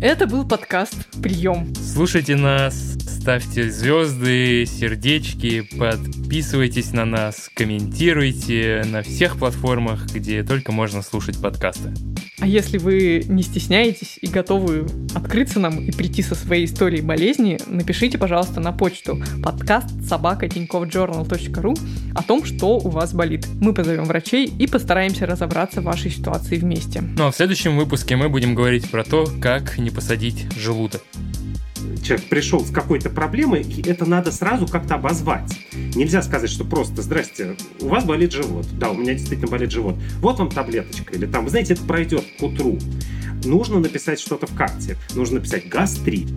Это был подкаст «Прием». Слушайте нас, ставьте звезды, сердечки, подписывайтесь на нас, комментируйте на всех платформах, где только можно слушать подкасты. А если вы не стесняетесь и готовы открыться нам и прийти со своей историей болезни, напишите, пожалуйста, на почту подкаст собака ру о том, что у вас болит. Мы позовем врачей и постараемся разобраться в вашей ситуации вместе. Ну а в следующем выпуске мы будем говорить про то, как не посадить желудок. человек пришел с какой-то проблемой, это надо сразу как-то обозвать. Нельзя сказать, что просто «Здрасте, у вас болит живот». Да, у меня действительно болит живот. Вот вам таблеточка. Или там, вы знаете, это пройдет к утру. Нужно написать что-то в карте. Нужно написать «гастрит».